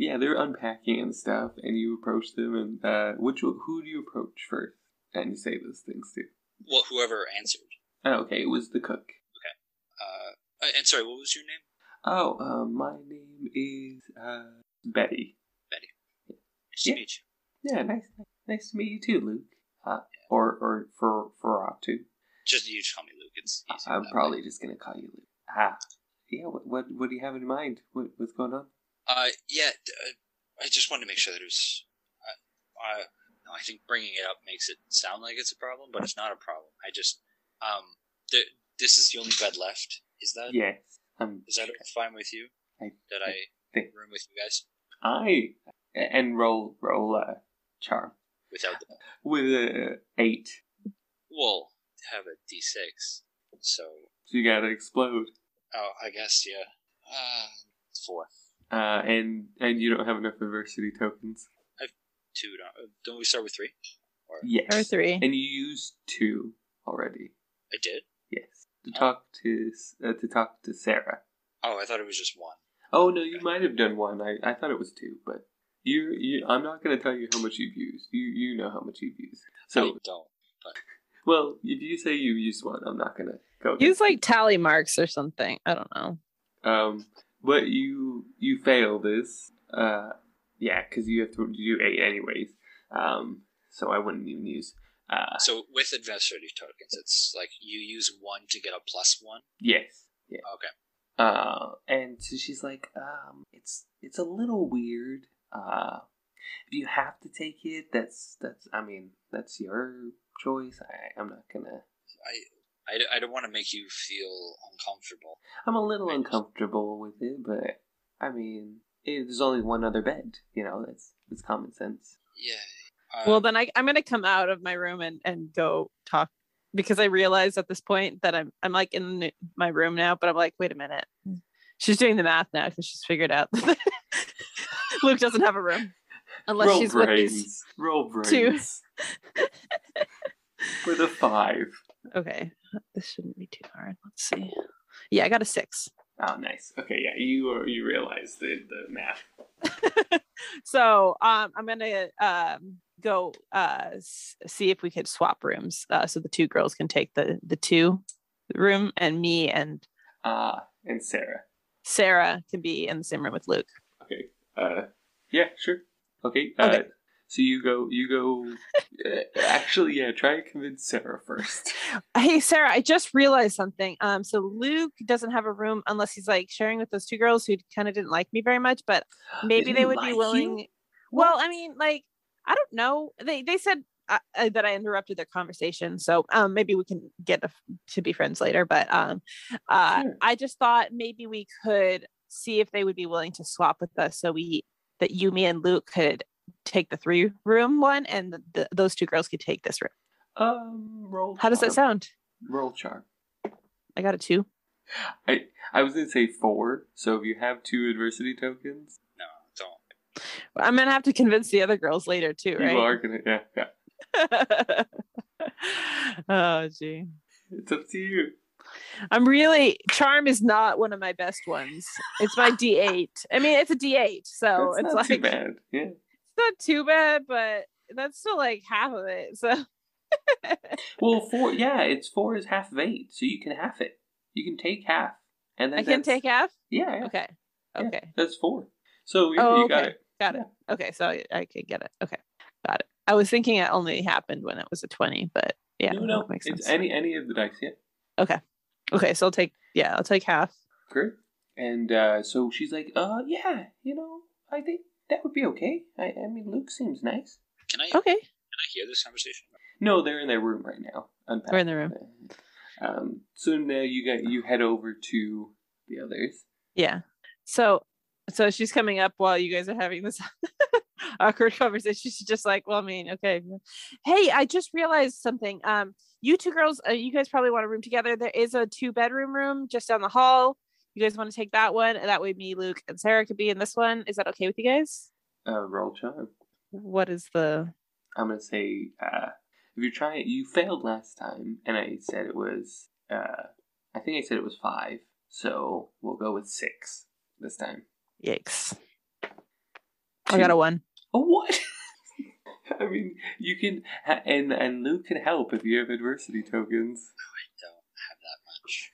yeah, they're unpacking and stuff, and you approach them, and uh, which who do you approach first? And you say those things to. well, whoever answered. Oh, okay, it was the cook. Okay. Uh, and sorry, what was your name? Oh, um, my name is uh, Betty. Betty. Nice Yeah. to meet you. Yeah, nice, nice to meet you too, Luke. Uh, or or for for too. Just you just call me Luke. It's I'm that way. probably just gonna call you Luke. Ah, yeah. What what, what do you have in mind? What, what's going on? Uh, yeah. Uh, I just wanted to make sure that it was. Uh, uh, no, I think bringing it up makes it sound like it's a problem, but it's not a problem. I just um, th- this is the only bed left. Is that? Yes. Um. that fine with you? I that I think- room with you guys I and roll roll uh, charm without the with a eight. we'll have a d6. So So you gotta explode. oh, I guess yeah. Uh, four, Uh, and and you don't have enough adversity tokens. two. Don't, uh, don't we start with three? Or Yes. Or three. And you used two already. I did. Yes. To talk to uh, to talk to Sarah. Oh, I thought it was just one. Oh no, you might have done one. I, I thought it was two, but you you I'm not gonna tell you how much you've used. You you know how much you've used. So I don't. well, if you say you used one, I'm not gonna go. Use like tally marks or something. I don't know. um, but you you fail this. Uh, yeah, because you have to do eight anyways. Um, so I wouldn't even use. Uh, So with adversity tokens, it's like you use one to get a plus one. yes. Yeah. Okay. Uh, and so she's like, um, it's it's a little weird. Uh, if you have to take it, that's that's. I mean, that's your choice. I I'm not gonna. I, I, I don't want to make you feel uncomfortable. I'm a little Right. uncomfortable with it, but I mean, eh, there's only one other bed. You know, that's that's common sense. Yeah. Uh, well, then I, I'm gonna come out of my room and, and go talk because I realized at this point that I'm I'm like in my room now, but I'm like, wait a minute. She's doing the math now because she's figured out that Luke doesn't have a room unless Roll she's with brains. these. Roll two. brains. For the five. Okay, this shouldn't be too hard. Let's see. Yeah, I got a six. Oh, nice. Okay, yeah, you you realize the the math. so um, I'm gonna um, go uh, see if we could swap rooms uh, so the two girls can take the the two room and me and Ah, and Sarah. Sarah can be in the same room with Luke. Okay. Uh, yeah, sure. Okay. Uh, Okay. So you go. You go. uh, actually, yeah. Try and convince Sarah first. Hey Sarah, I just realized something. Um, so Luke doesn't have a room unless he's like sharing with those two girls who kind of didn't like me very much, but maybe Didn't they would like be you? willing. Well, I mean, like I don't know. They they said uh, uh, that I interrupted their conversation, so um, maybe we can get a, to be friends later. But um, uh, Sure. I just thought maybe we could see if they would be willing to swap with us, so we that you, me, and Luke could take the three room one, and the, the, those two girls could take this room. Um, roll. How does that sound? Roll charm. I got a two. I I was gonna say four. So if you have two adversity tokens, no, don't. I'm gonna have to convince the other girls later too, right? you are gonna. Yeah, yeah. oh gee. It's up to you. I'm really charm is not one of my best ones. It's my D8. I mean, it's a D8, so That's it's not like too bad. Yeah. Not too bad, but that's still like half of it. So Well, four. Yeah, it's four is half of eight, so you can half it. You can take half, and then I can take half. Yeah, yeah, Okay. yeah, Okay. that's four. So yeah, Oh, you got it. Got it. Okay. So I, I could get it. Okay. Got it. I was thinking it only happened when it was a 20, but yeah, no, no, makes it's sense. any any of the dice. Yeah. Okay. Okay. So I'll take, yeah, I'll take half. Great. And uh, so she's like, uh, yeah, you know, I think that would be okay. I, I mean, Luke seems nice. Can I Okay. can I hear this conversation? No, they're in their room right now. Unpacking. We're in the room. Um, so now you got you head over to the others. Yeah. So so she's coming up while you guys are having this awkward conversation. She's just like, well, I mean, okay. Hey, I just realized something. Um, you two girls, uh, you guys probably want a room together. There is a two bedroom room just down the hall. You guys want to take that one? And that way me, Luke, and Sarah could be in this one. Is that okay with you guys? Uh, roll charm. What is the I'm gonna say, uh, if you're trying, you failed last time, and I said it was, uh, I think I said it was five. So we'll go with six this time. yikes? I got a one. Oh, what? I mean, you can, and and Luke can help if you have adversity tokens. I don't have that much.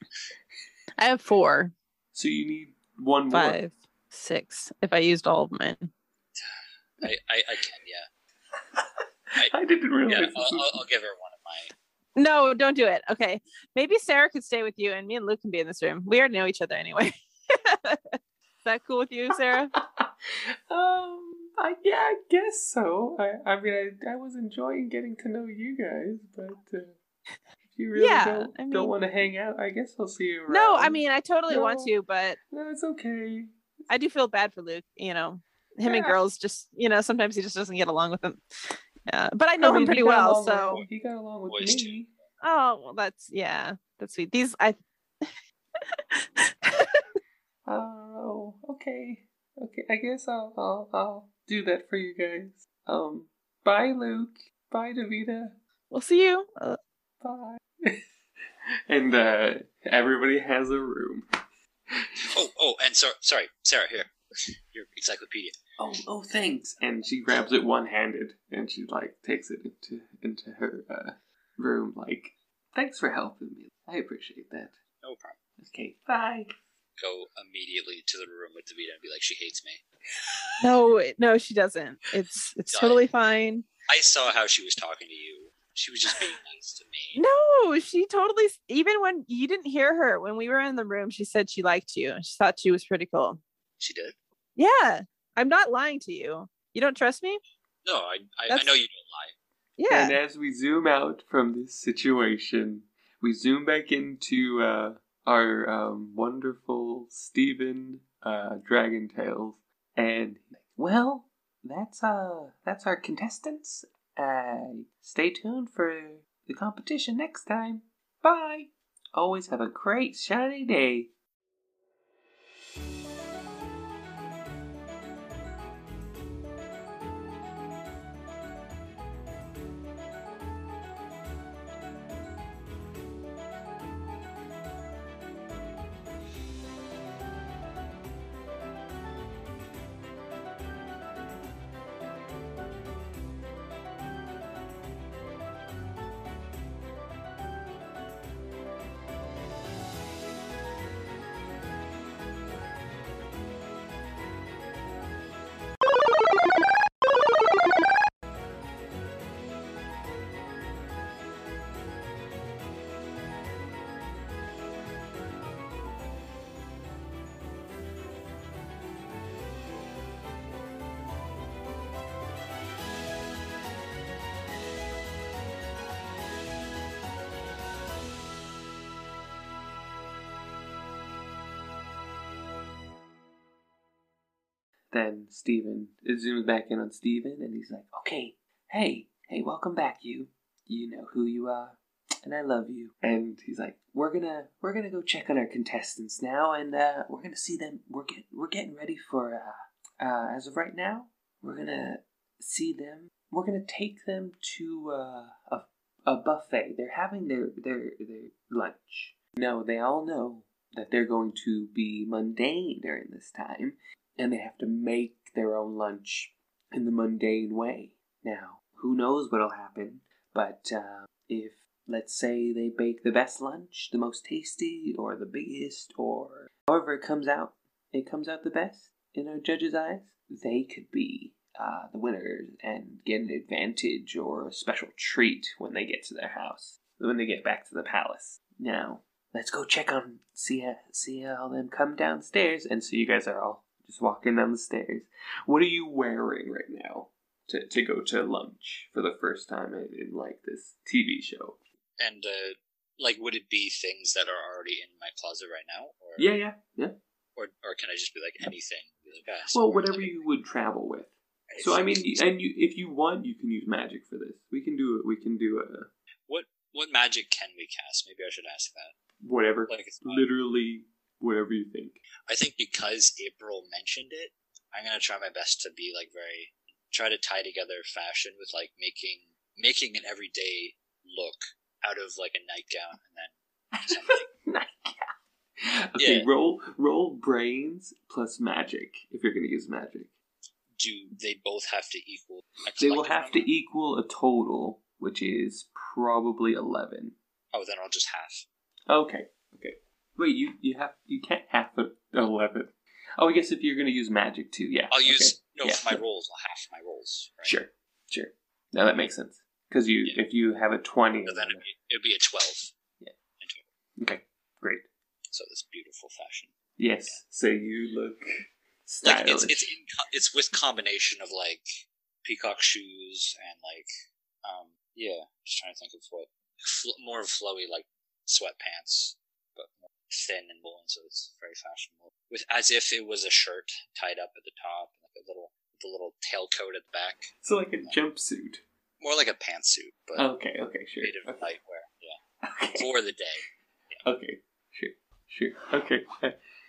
I have four, So you need one more. five, six. If I used all of mine. I, I, I can, yeah. I didn't realize. Yeah, I'll, I'll, I'll give her one of my. No, don't do it. Okay. Maybe Sarah could stay with you and me and Luke can be in this room. We already know each other anyway. Is that cool with you, Sarah? um, I, yeah, I guess so. I, I mean, I, I was enjoying getting to know you guys, but uh, if you really Yeah, don't, I don't want to hang out, I guess I'll see you around. No, I mean I totally want to, but no, it's okay. I do feel bad for Luke. You know, him and girls just you know sometimes he just doesn't get along with them. Yeah, but I know mean, him pretty well, so with, he got along with Boys too. me. oh well, that's yeah, that's sweet. These I Oh, okay, okay. I guess I'll, I'll, I'll do that for you guys. Um, bye, Luke. Bye, Davita. we'll see you. Uh, Bye. and uh, everybody has a room. Oh, oh, and so, sorry, Sarah, here. Your encyclopedia. Oh, oh, thanks. And she grabs it one-handed, and she like takes it into into her uh, room. Like, thanks for helping me. I appreciate that. No problem. Okay, bye. Go immediately to the room with Davita and be like, she hates me. no, no, she doesn't. It's it's Done. totally fine. I saw how she was talking to you. She was just being nice to me. No, she totally. Even when you didn't hear her when we were in the room, she said she liked you. She thought she was pretty cool. She did? Yeah, I'm not lying to you. You don't trust me? No, I, I, I know you don't lie. Yeah. And as we zoom out from this situation, we zoom back into uh, our um, wonderful Stephen uh, Dragon Tales, and well, that's uh, that's our contestants. Uh, stay tuned for the competition next time. Bye. Always have a great shiny day. Then Steven, it zooms back in on Steven and he's like, Okay, hey, hey, welcome back, you. You know who you are, and I love you. And he's like, We're gonna we're gonna go check on our contestants now and uh we're gonna see them we're get we're getting ready for uh uh as of right now, we're gonna see them we're gonna take them to uh a a buffet. They're having their their their lunch. No, they all know that they're going to be mundane during this time and they have to make their own lunch in the mundane way. Now, who knows what'll happen, but uh, if, let's say, they bake the best lunch, the most tasty, or the biggest, or however it comes out, it comes out the best in our judges' eyes, they could be uh, the winners and get an advantage or a special treat when they get to their house, when they get back to the palace. Now, let's go check on, see, see all them come downstairs, and so you guys are all just walking down the stairs. What are you wearing right now to, to go to lunch for the first time in, in like this TV show? And, uh, like, would it be things that are already in my closet right now? Or, Yeah, yeah, yeah. Or, or can I just be like anything? Be like, ah, Well, whatever you would travel with. So I mean, and you if you want, you can use magic for this. We can do it. We can do a What what magic can we cast? Maybe I should ask that. whatever, Like, literally whatever you think. I think because April mentioned it, I'm gonna try my best to be like very try to tie together fashion with like making making an everyday look out of like a nightgown and then something. okay, Yeah. roll roll brains plus magic if you're going to use magic. Do they both have to equal? They will collective have to equal a total, which is probably eleven. Oh, then I'll just half. Okay, okay. Wait, you you have you can't have a eleven. Oh, I guess if you're gonna use magic too, yeah. I'll okay. use no Yeah, for my rolls. I'll half my rolls. Right? Sure, sure. Now that makes sense because you Yeah. if you have a twenty. So then it'd be, it'd be a twelve. Yeah. Okay, great. So this beautiful fashion. Yes. So you look Like stylish. it's it's in, it's with combination of like peacock shoes and like um yeah. Just trying to think of what fl- more flowy like sweatpants, thin and woolen, so it's very fashionable. With as if it was a shirt tied up at the top, like a little the little tailcoat at the back, so like a jumpsuit. more like a pantsuit, but Okay. Okay. Sure. made of Okay. nightwear. Yeah, Okay. for the day. Okay. Sure. Sure. Okay.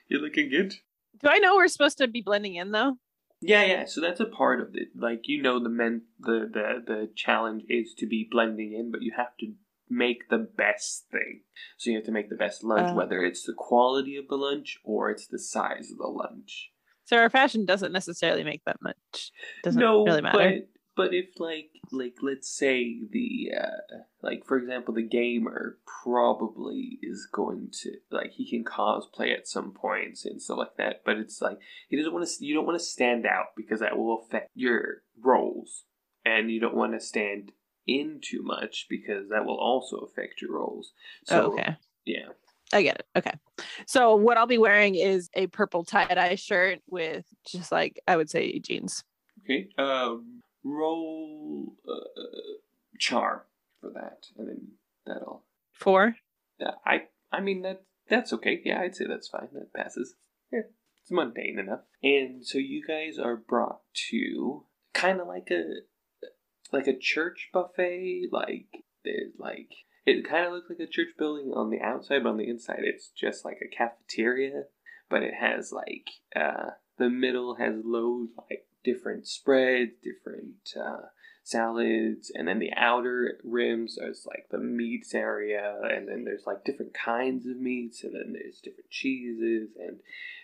You're looking good. Do I know we're supposed to be blending in though? Yeah, yeah. So that's a part of it. Like you know, the men, the the the challenge is to be blending in, but you have to make the best thing. So you have to make the best lunch, Uh. whether it's the quality of the lunch or it's the size of the lunch. So our fashion doesn't necessarily make that much. Doesn't no, really matter. but but if like like let's say the uh like for example the gamer probably is going to like he can cosplay at some points and stuff like that but it's like he doesn't want to you don't want to stand out because that will affect your roles and you don't want to stand in too much because that will also affect your roles so oh, okay. yeah I get it. Okay. So what I'll be wearing is a purple tie-dye shirt with just like I would say jeans. okay um roll uh, charm for that and then that'll Four. Yeah, I I mean that that's okay. Yeah, I'd say that's fine. That passes. Yeah, it's mundane enough. And so you guys are brought to kind of like a like a church buffet. Like there's like it kind of looks like a church building on the outside, but on the inside it's just like a cafeteria. But it has like uh the middle has loads like different spreads, different uh salads, and then the outer rims is like the meats area, and then there's like different kinds of meats, and then there's different cheeses, and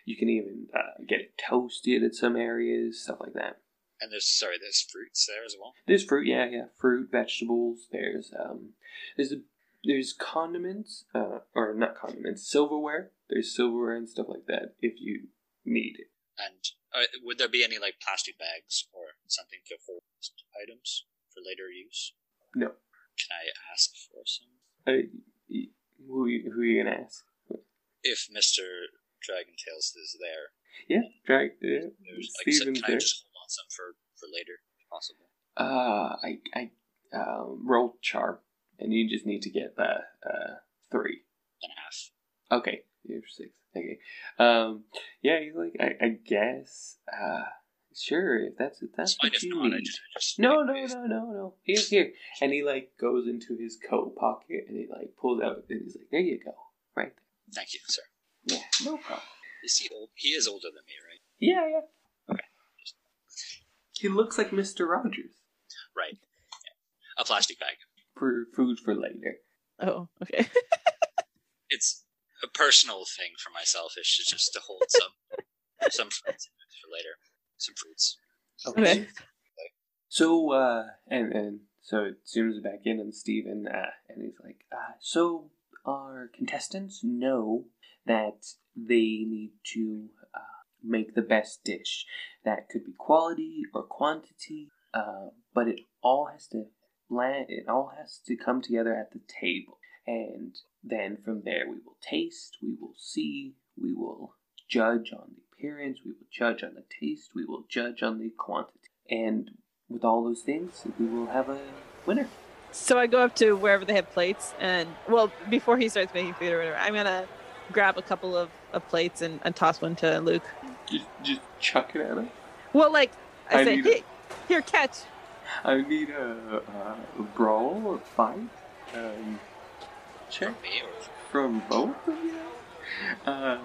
you can even uh, get it toasted at some areas, stuff like that. And there's sorry, there's fruits there as well. There's fruit, yeah, yeah, fruit, vegetables. There's um, there's a, there's condiments, uh, or not condiments, silverware. There's silverware and stuff like that if you need it. And uh, would there be any like plastic bags or something to hold items for later use? No. Can I ask for some? Uh, who you, who you gonna ask? If Mister Dragon Tales is there, Yeah, drag. Yeah, there's like, so Steven's can I just on some for for later, if possible? Uh, I I um, rolled charm, and you just need to get the uh three. Then. Okay, you're six. Okay. Um, yeah, he's like, I, I guess. Uh, sure, if that's if that's what you not. I just, I just No, no, no, no, no. He's here, and he like goes into his coat pocket, and he like pulls out, and he's like, "There you go, right there." Thank you, sir. Yeah, no problem. Is he old? He is older than me, right? Yeah, yeah. Okay. He looks like Mister Rogers Right. Yeah. A plastic bag. for food for later. Oh, okay. It's a personal thing for myself. It's just, just to hold some some fruits for later. Some fruits. Okay. So, uh, and and so it zooms back in on Steven, uh, and he's like, uh, so our contestants know that they need to uh, make the best dish. That could be quality or quantity, uh, but it all has to land. It all has to come together at the table, and then from there we will taste, we will see, we will judge on the appearance, we will judge on the taste, we will judge on the quantity, and with all those things, we will have a winner. So I go up to wherever they have plates, and well, before he starts making food or whatever, I'm gonna grab a couple of, of plates and, and toss one to Luke. Just, just chuck it at him. Well, like I, I say, need here, here, catch. I need a, a brawl, a fight, um, check Me or from both of you. Uh,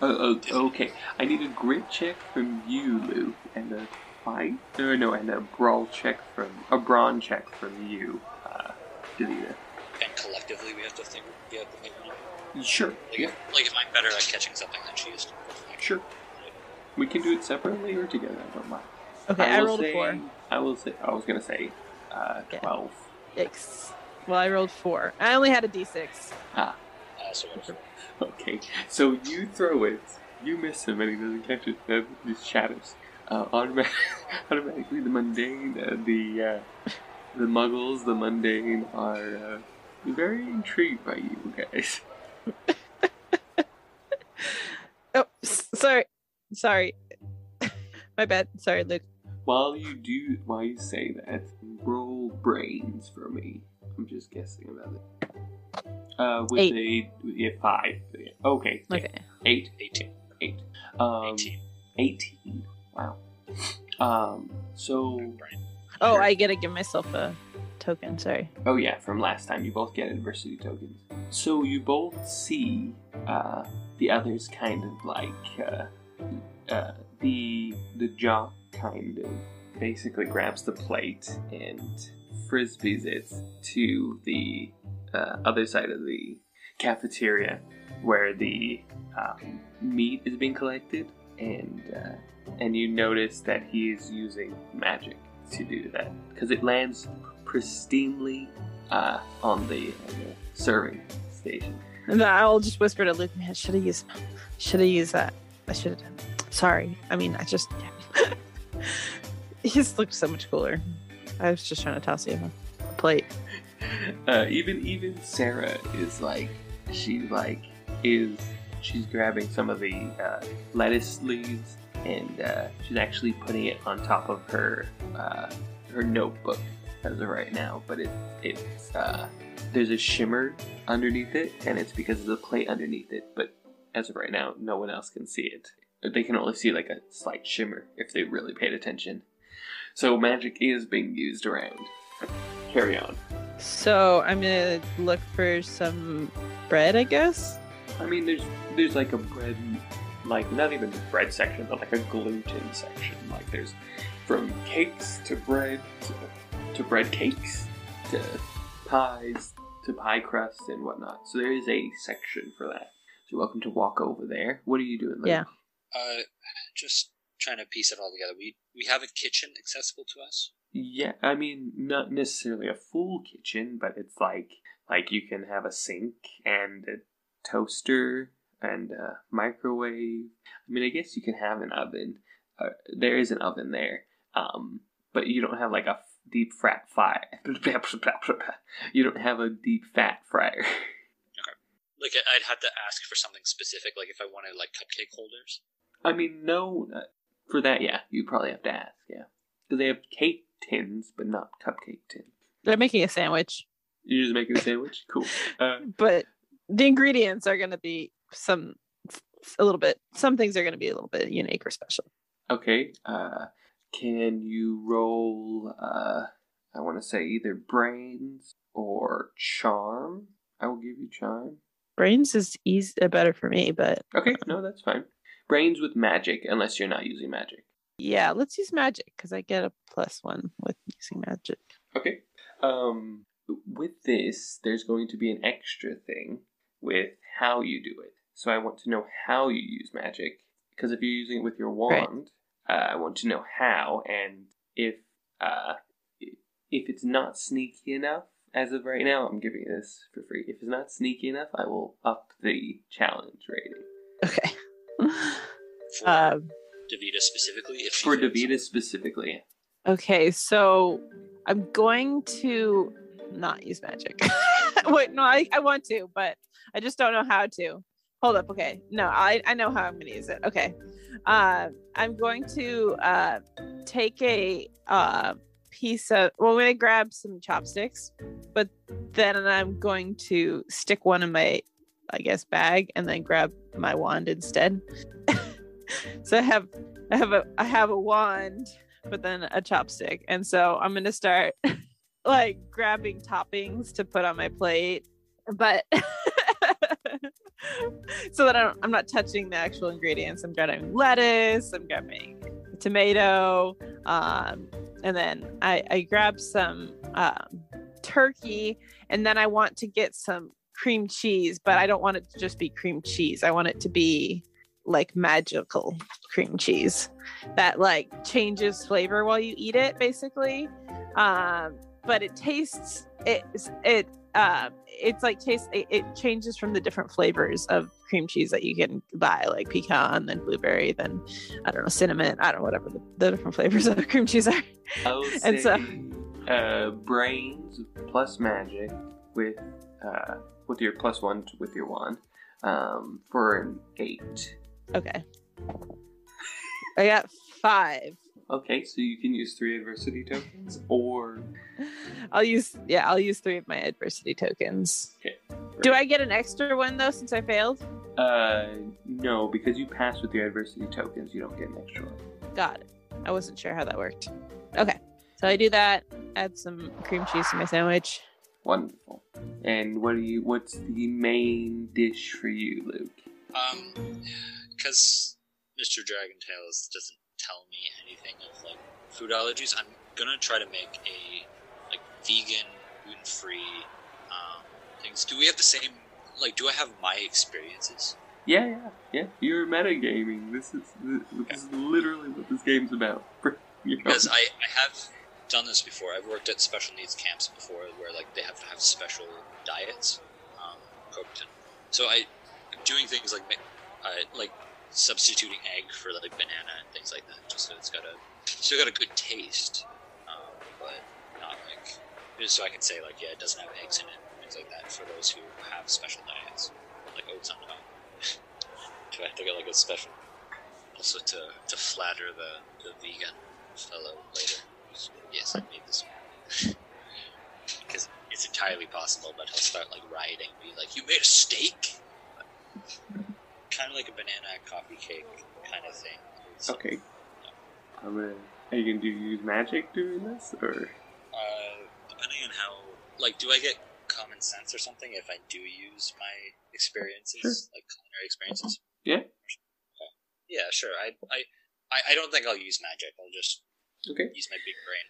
uh, uh, okay, I need a grit check from you, Luke, and a fight. No, no, and a brawl check from a brawn check from you, uh, Davita. and collectively we have to think. We have to make. Sure. Like, Yeah. like if I'm better at catching something than she is. Sure. We can do it separately or together. I don't mind. Okay, I, will rolled say, a four. I will say. I was gonna say, uh, Yeah. twelve. Yikes. Well, I rolled four. I only had a d6. Ah. Uh, so Okay. So you throw it, you miss him and he doesn't catch it. Uh, these shadows. Uh, automatic, automatically, the mundane, uh, the uh, the muggles, the mundane are uh, very intrigued by you guys. Oh, sorry, sorry. My bad. Sorry, Luke. While you do, while you say that, roll brains for me. I'm just guessing about it. Uh, with Eight. a yeah, five. Yeah. Okay. Okay. Eight. 18. Eight. Um, 18. 18. Wow. Um. So. Oh, Sure. I gotta give myself a token. Sorry. Oh yeah, from last time you both get adversity tokens. So you both see uh, the others kind of like uh, uh, the the jock kind of basically grabs the plate and frisbees it to the uh, other side of the cafeteria where the um, meat is being collected and uh, and you notice that he is using magic to do that because it lands pristinely uh, on the, serving station. And I'll just whisper to Luke, man, should have used, should have used that. I should have done. Sorry. I mean, I just. he just looked so much cooler. I was just trying to toss him a plate. Uh, even even Sarah is like she like is she's grabbing some of the uh, lettuce leaves and uh, she's actually putting it on top of her uh, her notebook as of right now. But it it's uh, there's a shimmer underneath it, and it's because of the plate underneath it. But as of right now, no one else can see it. They can only see like a slight shimmer if they really paid attention. So magic is being used around. Carry on. So I'm gonna look for some bread, I guess. I mean, there's there's like a bread, like not even the bread section, but like a gluten section. Like there's from cakes to bread to, to bread cakes to pies to pie crust and whatnot. So there is a section for that. So you're welcome to walk over there. What are you doing? Luke? Yeah. Uh, just trying to piece it all together. We we have a kitchen accessible to us. Yeah, I mean, not necessarily a full kitchen, but it's like like you can have a sink and a toaster and a microwave. I mean, I guess you can have an oven. Uh, there is an oven there, um, but you don't have like a f- deep fat fire. you don't have a deep fat fryer. Like I- I'd have to ask for something specific, like if I wanted like cupcake holders. I mean, no, uh, for that, yeah, you probably have to ask, yeah, because they have cake tins, but not cupcake tins. They're making a sandwich, You're just making a sandwich, cool. Uh, but the ingredients are gonna be some a little bit. Some things are gonna be a little bit unique or special. Okay. Uh, can you roll? Uh, I want to say either brains or charm. I will give you charm. Brains is easy, uh, better for me, but Okay, no, that's fine. Brains with magic, unless you're not using magic. yeah, let's use magic because I get a plus one with using magic. Okay. Um, with this, there's going to be an extra thing with how you do it. So I want to know how you use magic because if you're using it with your wand, uh, I want to know how and if uh, if it's not sneaky enough. As of right now, I'm giving this for free. If it's not sneaky enough, I will up the challenge rating Okay. For um, Davita specifically, if for fails. Davita specifically. okay, so I'm going to not use magic. Wait, no, I, I want to, but I just don't know how to. Hold up, okay. No, I, I know how I'm gonna use it. Okay. Uh, I'm going to uh, take a uh, piece of well, I'm gonna grab some chopsticks, but then I'm going to stick one in my I guess bag and then grab my wand instead. so I have I have a I have a wand but then a chopstick. And so I'm gonna start like grabbing toppings to put on my plate, but so that I I'm not touching the actual ingredients. I'm grabbing lettuce, I'm grabbing tomato, um, and then I, I grab some um, turkey, and then I want to get some cream cheese, but I don't want it to just be cream cheese. I want it to be like magical cream cheese that like changes flavor while you eat it basically um but it tastes it it uh, it's like taste. It, it changes from the different flavors of cream cheese that you can buy, like pecan, then blueberry, then I don't know cinnamon. I don't know whatever the, the different flavors of cream cheese are. I would say And so- uh, brains plus magic with uh, with your plus one with your wand um, for an eight. Okay. I got five. Okay, so you can use three adversity tokens, or I'll use yeah, I'll use three of my adversity tokens. Okay. Do I get an extra one though since I failed? uh, no, because you pass with your adversity tokens, you don't get an extra one. Got it. I wasn't sure how that worked. Okay. So I do that, add some cream cheese to my sandwich. Wonderful. And what do you? What's the main dish for you, Luke? Um, because Mr. Dragon Tales doesn't tell me anything of like food allergies, I'm gonna try to make a like vegan, gluten free um, things. Do we have the same? Like, do I have my experiences? Yeah, yeah, yeah. You're metagaming. This is this is literally what this game's about. Because I, I have done this before. I've worked at special needs camps before, where like they have to have special diets um, cooked. And, so I doing things like uh, like substituting egg for like banana and things like that, just so it's got a still got a good taste, um, but not like just so I can say like yeah, it doesn't have eggs in it, things like that for those who have special diets, like oats on top. Do I have to get like a special? Also to to flatter the the vegan fellow later. Yes, I made this one. because it's entirely possible but he'll start like rioting, be like, "You made a steak." Kind of like a banana coffee cake kind of thing. So, okay. I'm gonna. Are you gonna do use magic doing this, or Uh, depending on how, like, do I get common sense or something if I do use my experiences, Sure. like culinary experiences? Yeah. Okay. Yeah, sure. I, I, I, I don't think I'll use magic. I'll just okay? use my big brain.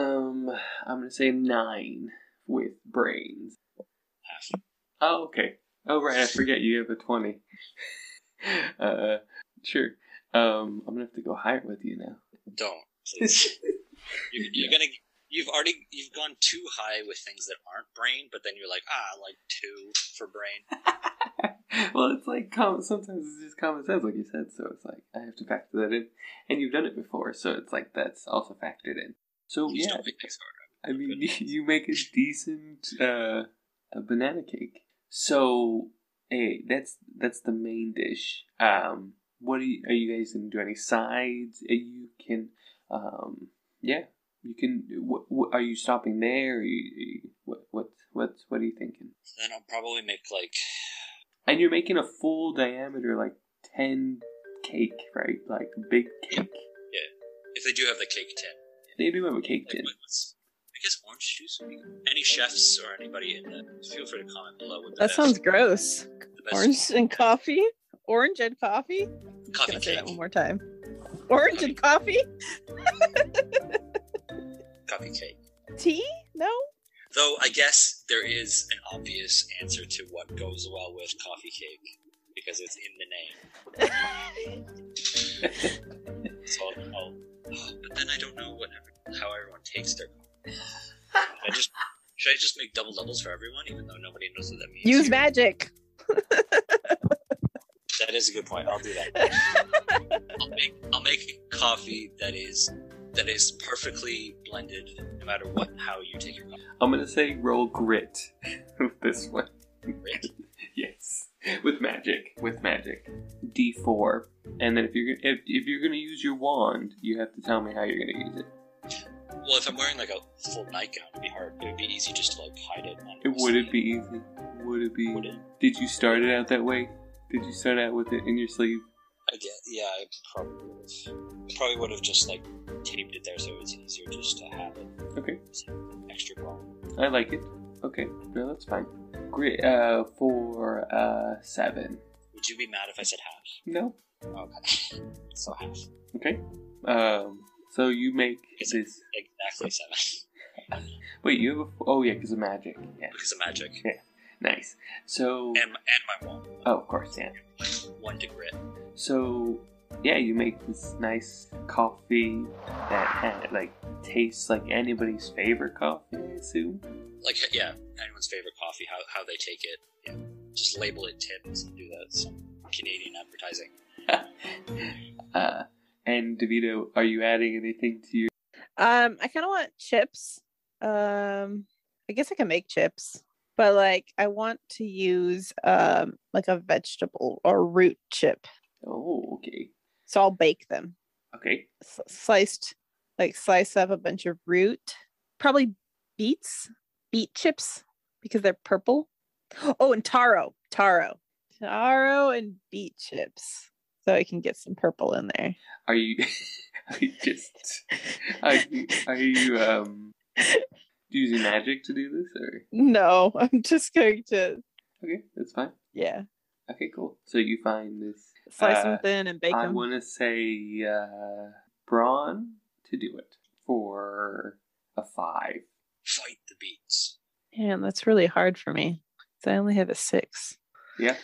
Um, I'm gonna say nine with brains. Half. Oh, okay. Oh, right. I forget you have a twenty. uh, sure. Um, I'm gonna have to go higher with you now. Don't please. You're, you're gonna. You've already you've gone too high with things that aren't brain, but then you're like, ah, like two for brain. well, it's like com- sometimes it's just common sense, like you said. So it's like I have to factor that in, and you've done it before, so it's like that's also factored in. So You yeah, don't make things harder. I mean, you make a decent uh, a banana cake. So hey, that's that's the main dish. Um, what are you, are you guys gonna do? Any sides? You can, um, yeah, you can. What, what are you stopping there? Are you, are you, what what what what are you thinking? Then I'll probably make like And you're making a full diameter, like ten cake, right? Like big cake. Yeah, if they do have the cake tin. They do have a cake Like, tin. I guess orange juice would be good. Any chefs or anybody in the feel free to comment below what That best, sounds gross. Orange and coffee? Orange and coffee? Coffee gonna say that one more time. Orange and coffee? coffee cake. Tea? No? Though I guess there is an obvious answer to what goes well with coffee cake because it's in the name. So I'll, I'll oh, but then I don't know what how everyone takes their coffee. Should I just should I just make double doubles for everyone, even though nobody knows what that means? Use magic. That is a good point. I'll do that. I'll make I'll make coffee that is that is perfectly blended, no matter what how you take your coffee. I'm gonna say roll grit with this one. Grit? yes, with magic, with magic. D4, and then if you're if, if you're gonna use your wand, you have to tell me how you're gonna use it. Well, if I'm wearing like a full nightgown, it'd be hard. It would be easy just to like hide it. under It would it be easy? Would it be? Would it? Did you start it out that way? Did you start out with it in your sleeve? I get. Yeah, I probably would have. Probably would have just like taped it there so it's easier just to have it. Okay. Extra long. I like it. Okay, no, that's fine. Great. uh, for uh seven. Would you be mad if I said half? No. Okay. so half. Okay. Um. So you make Is this. Exactly seven. Wait, you have a. Oh yeah, because of magic. Yeah. because of magic. Yeah, Nice. So. And, and my wand. Oh, of course, yeah. One to grit. So, yeah, you make this nice coffee that like tastes like anybody's favorite coffee. I assume. Like yeah, anyone's favorite coffee, how, how they take it. Yeah. Just label it Tim's and do that. Some Canadian advertising. uh, and Davita, are you adding anything to your? Um, I kind of want chips. Um, I guess I can make chips, but like I want to use um like a vegetable or root chip. Oh, okay, So I'll bake them. okay. S- sliced, like slice up a bunch of root, probably beets, beet chips because they're purple. Oh, and taro, taro, taro, and beet chips. So I can get some purple in there. Are you? are you just? Are you? Are you um using magic to do this, or No, I'm just going to, okay, that's fine. yeah, Okay, cool. So you find this. slice Uh, them thin and bake I them. want to say uh, Brawn to do it for a five. Fight the beats. Man, that's really hard for me. 'cause I only have a six. Yeah.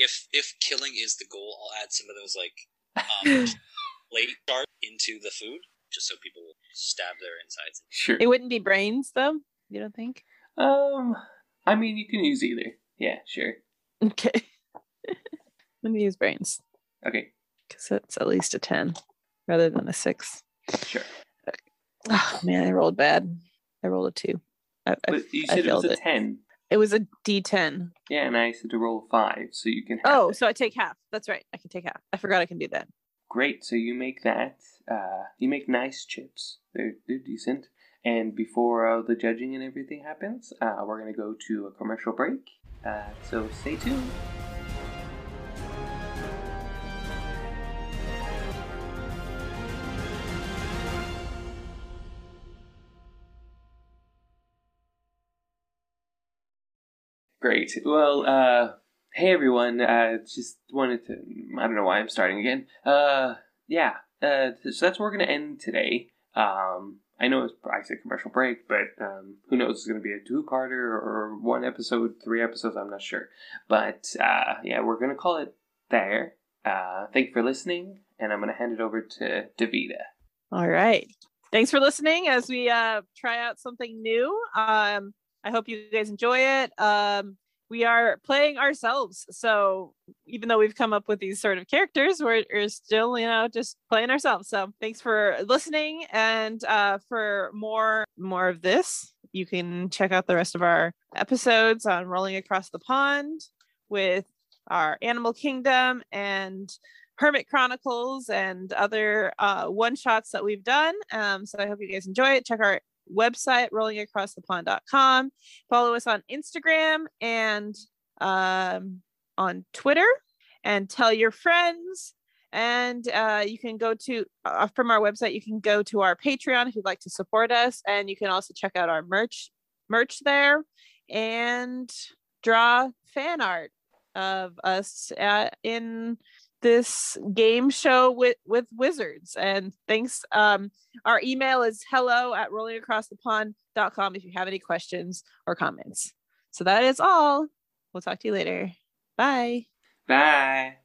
But when I forgot, if if killing is the goal, I'll add some of those like um, late dart into the food, just so people will stab their insides. Sure. It wouldn't be brains though. You don't think? Um, I mean, you can use either. Yeah, sure. Okay. Let me use brains Okay, because it's at least a ten rather than a six. sure. Oh man, I rolled bad. I rolled a two. I, I, But you I said it was a it. ten. It was a D10. Yeah, and I said to roll five, so you can. Have Oh, it. so I take half. That's right. I can take half. I forgot I can do that. great. So you make that. Uh, you make nice chips. They're they're decent. And before uh, the judging and everything happens, uh, we're gonna go to a commercial break. Uh, so stay tuned. Great. Well, uh, hey everyone. Uh, just wanted to. I don't know why I'm starting again. Uh, yeah. Uh, so that's where we're gonna end today. Um, I know it's I said commercial break, but um, who knows? It's gonna be a two-parter or one episode, three episodes. I'm not sure. But uh, yeah, we're gonna call it there. Uh, thank you for listening, and I'm gonna hand it over to Davita. All right. Thanks for listening as we uh try out something new. Um I hope you guys enjoy it. Um we are playing ourselves. So even though we've come up with these sort of characters, we're, we're still, you know, just playing ourselves. So thanks for listening and uh for more more of this, you can check out the rest of our episodes on Rolling Across the Pond with our Animal Kingdom and Hermit Chronicles and other uh, one shots that we've done. Um, so I hope you guys enjoy it. Check our website, rollingacrossthepond.com. Follow us on Instagram and um, on Twitter and tell your friends. And uh, you can go to, uh, from our website, you can go to our Patreon if you'd like to support us. And you can also check out our merch merch there and draw fan art of us uh, in this game show with with wizards. And thanks um our email is hello at rollingacrossthepond.com if you have any questions or comments. So that is all. We'll talk to you later. Bye. Bye.